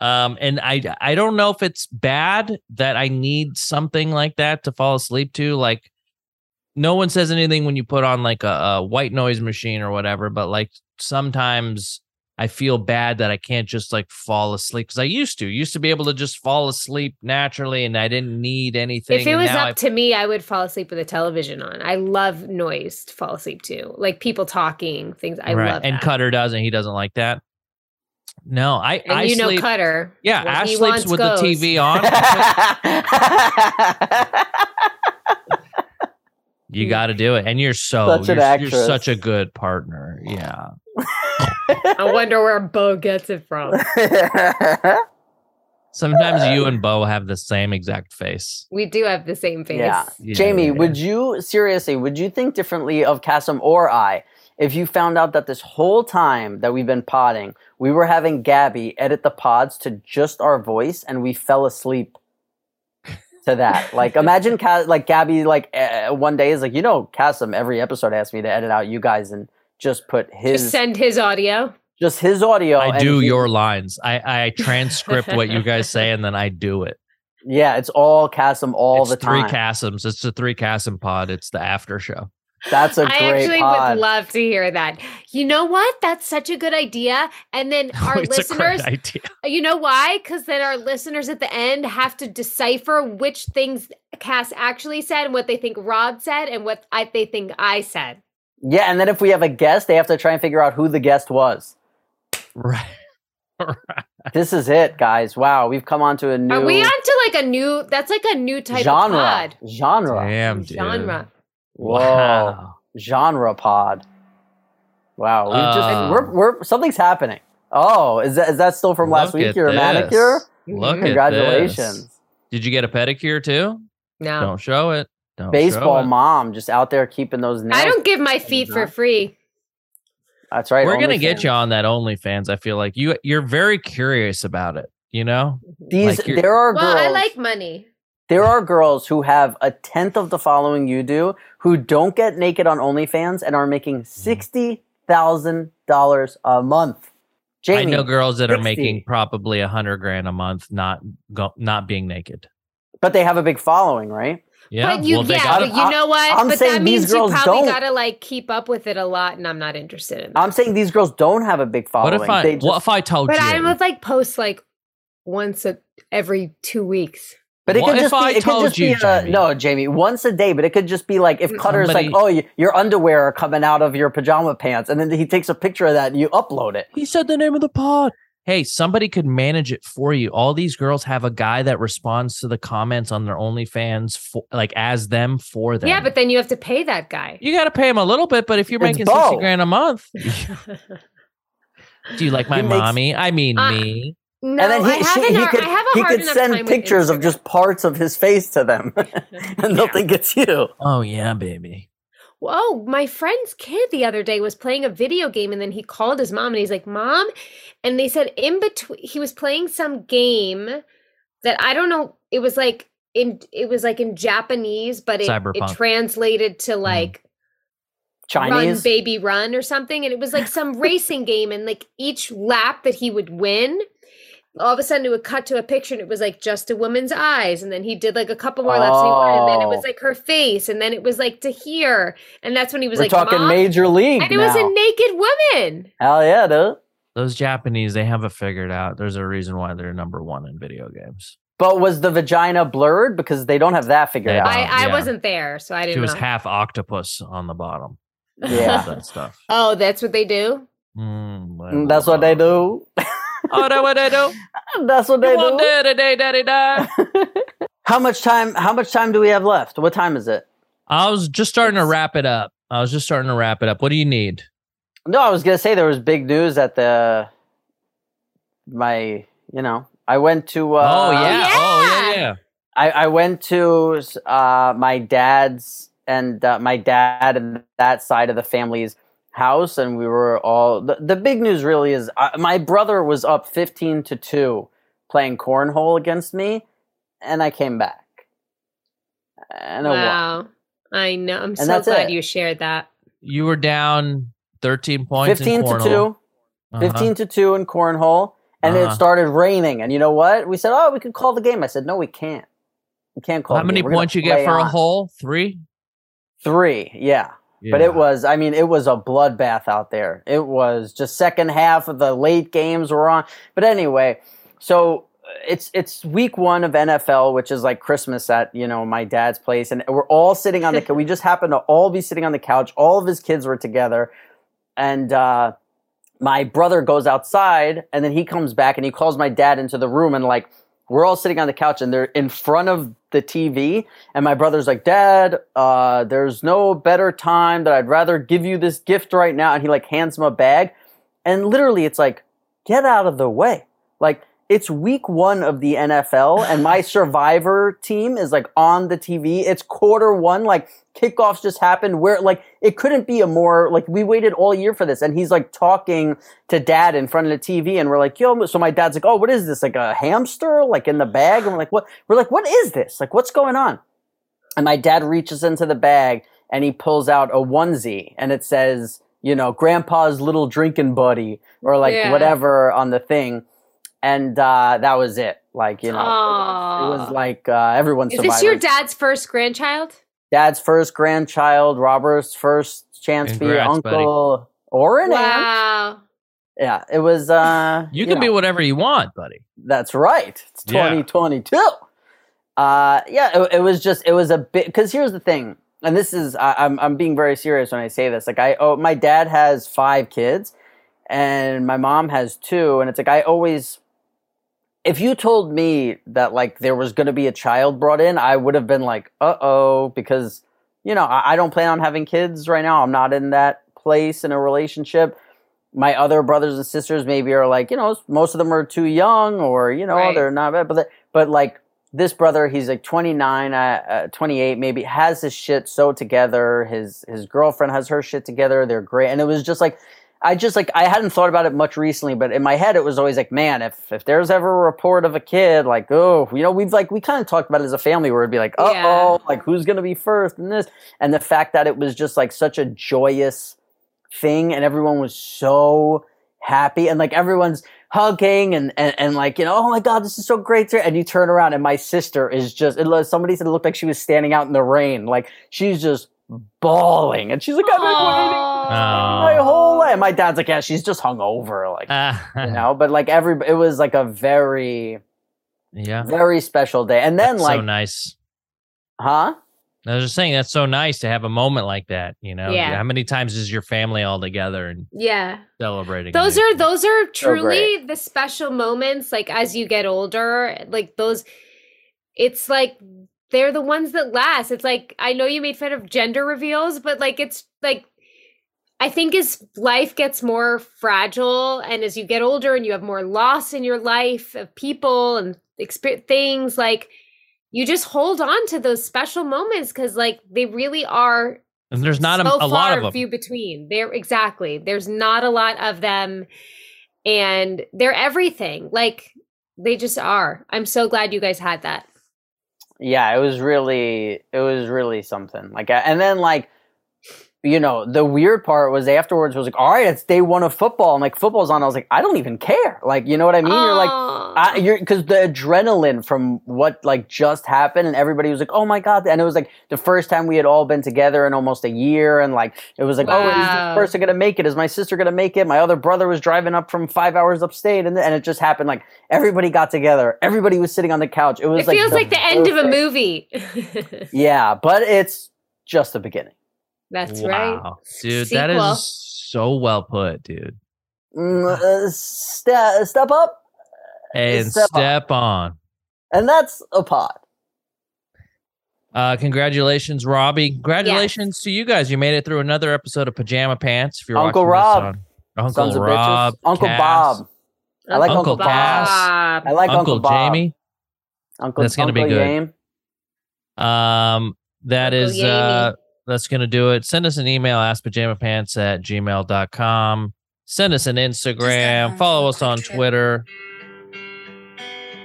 um and i i don't know if it's bad that i need something like that to fall asleep to like no one says anything when you put on like a, a white noise machine or whatever but like sometimes i feel bad that i can't just like fall asleep because i used to used to be able to just fall asleep naturally and i didn't need anything If it was up I- to me, I would fall asleep with the television on. I love noise to fall asleep to, like people talking, things. I Right, love and that. cutter doesn't he doesn't like that no i and i you know sleep Cutter. yeah ash sleeps with goes. the tv on *laughs* *laughs* you mm. got to do it and you're so Such an you're, you're such a good partner yeah I wonder where Beau gets it from. *laughs* sometimes you *laughs* and Beau have the same exact face We do have the same face. yeah. Yeah, Jamie, yeah, would you seriously, would you think differently of Kassem or I if you found out that this whole time that we've been podding, we were having Gabby edit the pods to just our voice and we fell asleep to that? *laughs* like imagine Ka- like Gabby like uh, one day is like, "You know, Kassem every episode asks me to edit out you guys and just put his Just send his audio. just his audio i do he- your lines i i transcript what you guys say and then i do it *laughs* Yeah, it's all Kassem all it's the three time. Kassems. It's the three Kassem pod. It's the after show. That's a I great. I actually pod. would love to hear that. You know what? That's such a good idea. And then *laughs* our it's a great listeners, idea. Uh, you know why? Because then our listeners at the end have to decipher which things Cass actually said and what they think Rob said and what I, they think I said. yeah, and then if we have a guest, they have to try and figure out who the guest was. Right. *laughs* right. This is it, guys. Wow, we've come on to a new Are we on to like a new? That's like a new type genre. of pod. Genre. Damn, dude. Genre. Whoa. Wow. Genre pod. Wow, we just Uh. we're, we're something's happening. Oh, is that is that still from last week? Your this. manicure? Look at Congratulations. this. Did you get a pedicure too? No, Don't show it. Don't show Baseball it. mom just out there keeping those nails. I don't give my feet for free. That's right. We're gonna get you on that OnlyFans. I feel like you you're very curious about it. You know, These like you're- there are Well, girls. I like money. There are girls who have a tenth of the following you do who don't get naked on OnlyFans and are making sixty thousand dollars a month. Jamie, I know girls that are making probably a hundred grand a month, not go, not being naked. but they have a big following, right? Yeah, but you, well, yeah, got but you know what? I'm but saying that these means you girls probably don't. gotta like keep up with it a lot, and I'm not interested in. That. I'm saying these girls don't have a big following. What following. if I just- what if I told but you? But I would like post like once a every two weeks. But it What could if just I be. It could just you, be. Uh, Jamie? no, Jamie, once a day. But it could just be like if Cutter's Somebody- like, "Oh, your underwear are coming out of your pajama pants," and then he takes a picture of that and you upload it. He said the name of the pod. Hey, somebody could manage it for you. All these girls have a guy that responds to the comments on their OnlyFans, for, like as them for them. Yeah, but then you have to pay that guy. you got to pay him a little bit. But if you're It's making sixty grand a month, *laughs* do you like my He makes- mommy? I mean Uh, me. No, and then he, I have, she- an, he har- could, I have a he could enough send time with pictures of just parts of his face to them, *laughs* and they'll Yeah. think it's you. Oh yeah, baby. whoa, my friend's kid the other day was playing a video game and then he called his mom and he's like, Mom. And they said in between, he was playing some game that I don't know. It was like in, it was like in Japanese, but it, it translated to hmm. like run Chinese. baby run or something and it was like some racing game and like each lap that he would win all of a sudden it would cut to a picture and it was like just a woman's eyes and then he did like a couple more laps and, he won, and then it was Oh. like her face and then it was like to here and that's when he was We're like talking "Mom?" major league and it was a naked woman Hell yeah, dude. Those Japanese, they have it figured out. There's a reason why they're number one in video games. But was the vagina blurred because they don't have that figured They out? I, I yeah. wasn't there so i didn't was know half octopus on the bottom. Yeah. That stuff. *laughs* oh that's what they do Mm, Mm, That's what they do. Oh, that what they do. That's what they You do. that today, daddy, die. How much time? How much time do we have left? What time is it? I was just starting to wrap it up. I was just starting to wrap it up. What do you need? No, I was gonna say there was big news at the my. You know, I went to. Uh, oh yeah. Oh yeah, yeah. yeah. I, I went to uh, my dad's and uh, my dad and that side of the family's house, and we were all. The, the big news really is uh, my brother was up fifteen to two playing cornhole against me, and I came back. And I won. wow i know i'm so glad it. you shared that You were down 13 points. in 15 to cornhole. 2 Uh-huh. 15 to 2 in cornhole and it Uh-huh. started raining and you know what we said oh we could call the game i said no we can't we can't call How the many game. Points you get play for a hole? Three. three yeah But it was, I mean, it was a bloodbath out there. It was just second half of the late games were on. But anyway, so uh, it's it's week one of NFL, which is like Christmas at you know my dad's place, and we're all sitting on the. *laughs* we just happened to all be sitting on the couch. All of his kids were together, and uh, my brother goes outside, and then he comes back and he calls my dad into the room, and like we're all sitting on the couch, and they're in front of the TV, and my brother's like, Dad, uh, there's no better time that I'd rather give you this gift right now. And he like hands him a bag. And literally it's like, get out of the way. Like it's week one of the NFL and my *laughs* survivor team is like on the TV. It's quarter one, like kickoffs just happened where like it couldn't be a more like we waited all year for this. And he's like talking to dad in front of the TV and we're like, yo, so my dad's like, oh, what is this? Like a hamster like in the bag? And we're like, what? We're like, what is this? Like, what's going on? And my dad reaches into the bag and he pulls out a onesie and it says, you know, grandpa's little drinking buddy or like Yeah. whatever on the thing. And uh, that was it. Like, you know, it was like uh, everyone's is this your dad's first grandchild dad's first grandchild, Robert's first chance to be Congrats, buddy. uncle or an aunt. wow Yeah, it was. uh *laughs* You can be know. whatever you want, buddy. That's right. It's 2022. Uh, yeah, it, it was just it was a bit because here's the thing, and this is I, I'm I'm being very serious when I say this. Like I oh my dad has five kids, and my mom has two, and it's like I always. If you told me that like there was going to be a child brought in, I would have been like, "Uh oh," because you know I, I don't plan on having kids right now. I'm not in that place in a relationship my other brothers and sisters maybe are like you know most of them are too young or you know Right. they're not bad but the- but like this brother he's like 29 uh, uh, 28 maybe has his shit so together his his girlfriend has her shit together they're great and it was just like I just like I hadn't thought about it much recently, but in my head it was always like, man, if if there's ever a report of a kid, like, oh, you know, we've like we kind of talked about it as a family where it'd be like, uh oh, like who's gonna be first and this, and the fact that it was just like such a joyous thing, and everyone was so happy, and like everyone's hugging and and, and like you know, oh my god, this is so great, to-" and you turn around and my sister is just, it, somebody said it looked like she was standing out in the rain, like she's just bawling, and she's like, I've been waiting my Oh. whole life. My dad's like, yeah, she's just hung over, like Ah, you know. But like every, it was like a very, yeah. very special day. And then That's like, so nice. huh? I was just saying that's so nice to have a moment like that. You know, Yeah. how many times is your family all together and yeah celebrating? those are those are truly great. the special moments like as you get older like those it's like they're the ones that last it's like i know you made fun of gender reveals but like it's like i think as life gets more fragile and as you get older and you have more loss in your life of people and exper- things like you just hold on to those special moments because like they really are And there's not so a, a lot of them. few between. There exactly. There's not a lot of them, and they're everything. Like they just are. I'm so glad you guys had that. yeah it was really it was really something like and then like you know the weird part was afterwards was like all right it's day one of football. And like football's on. I was like i don't even care. Like you know what i mean? You're like I, you're because the adrenaline from what like just happened and everybody was like oh my god. And it was like the first time we had all been together in almost a year and like it was like oh is this Wow. person gonna make it? Is my sister gonna make it? My other brother was driving up from five hours upstate. And, and it just happened like everybody got together. Everybody was sitting on the couch. It was it like feels like the end of a movie. *laughs* yeah but it's just the beginning That's right. Dude, that Sequel. is so well put, dude. Mm, uh, ste- step up And Step step, on. on. and that's a pod Uh, congratulations, Robbie. Congratulations to you guys. You made it through another episode of Pajama Pants. If you're Uncle Rob. Uncle sons Rob, uncle Cass, bob I like Uncle Uncle Cass. Bob. I like Uncle, Uncle. Jamie. Uncle, That's gonna be Uncle good. Yame. Um, that Uncle is uh that's gonna do it. Send us an email, askpajamapants at gmail.com. Send us an Instagram, follow uh, us on Twitter.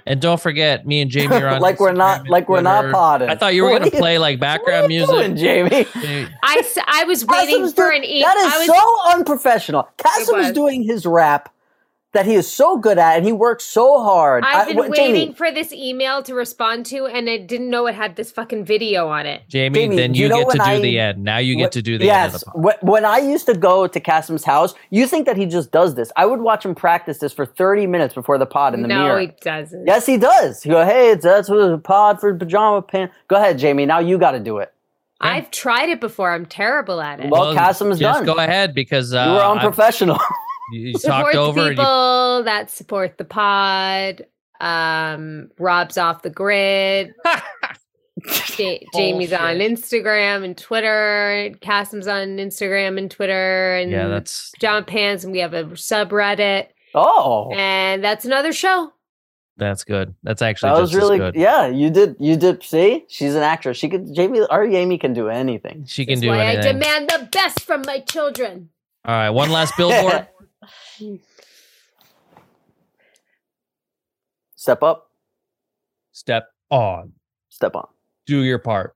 And don't forget, me and Jamie are *laughs* on like we're not and like we're not Twitter. potting. I thought you were gonna play like what are background you music. doing, Jamie. I, I was waiting Kassem's for doing- an e- That is was, so unprofessional. Kassem is doing his rap that he is so good at, and he works so hard. I've been what- waiting Jamie, for this email to respond to, and I didn't know it had this fucking video on it. Jamie, Jamie, then you you, know get to when do I- the end. Now you Wh- get to do the end yes, of the pod. wh- when I used to go to Kassem's house, you think that he just does this? I would watch him practice this for thirty minutes before the pod in the no, mirror. he doesn't. Yes, he does. You go, hey, it's that's what a pod for pajama pants. Go ahead, Jamie. Now you got to do it. I've tried it before. I'm terrible at it. Well, Kassem's just done. go ahead because uh, you were I- unprofessional. *laughs* you, you support talked over and you people that support the pod. Um, Rob's off the grid. Ja- *laughs* Jamie's on Instagram and Twitter. Kassem's on Instagram and Twitter. And yeah, that's John Pants, and we have a subreddit, oh, and that's another show. that's good. That's actually that just was as really good. yeah. You did you did see? She's an actress. She could Jamie or Jamie can do anything. She can That's do why anything. I demand the best from my children. All right, one last billboard. *laughs* Step up, Step on. step on. Do your part.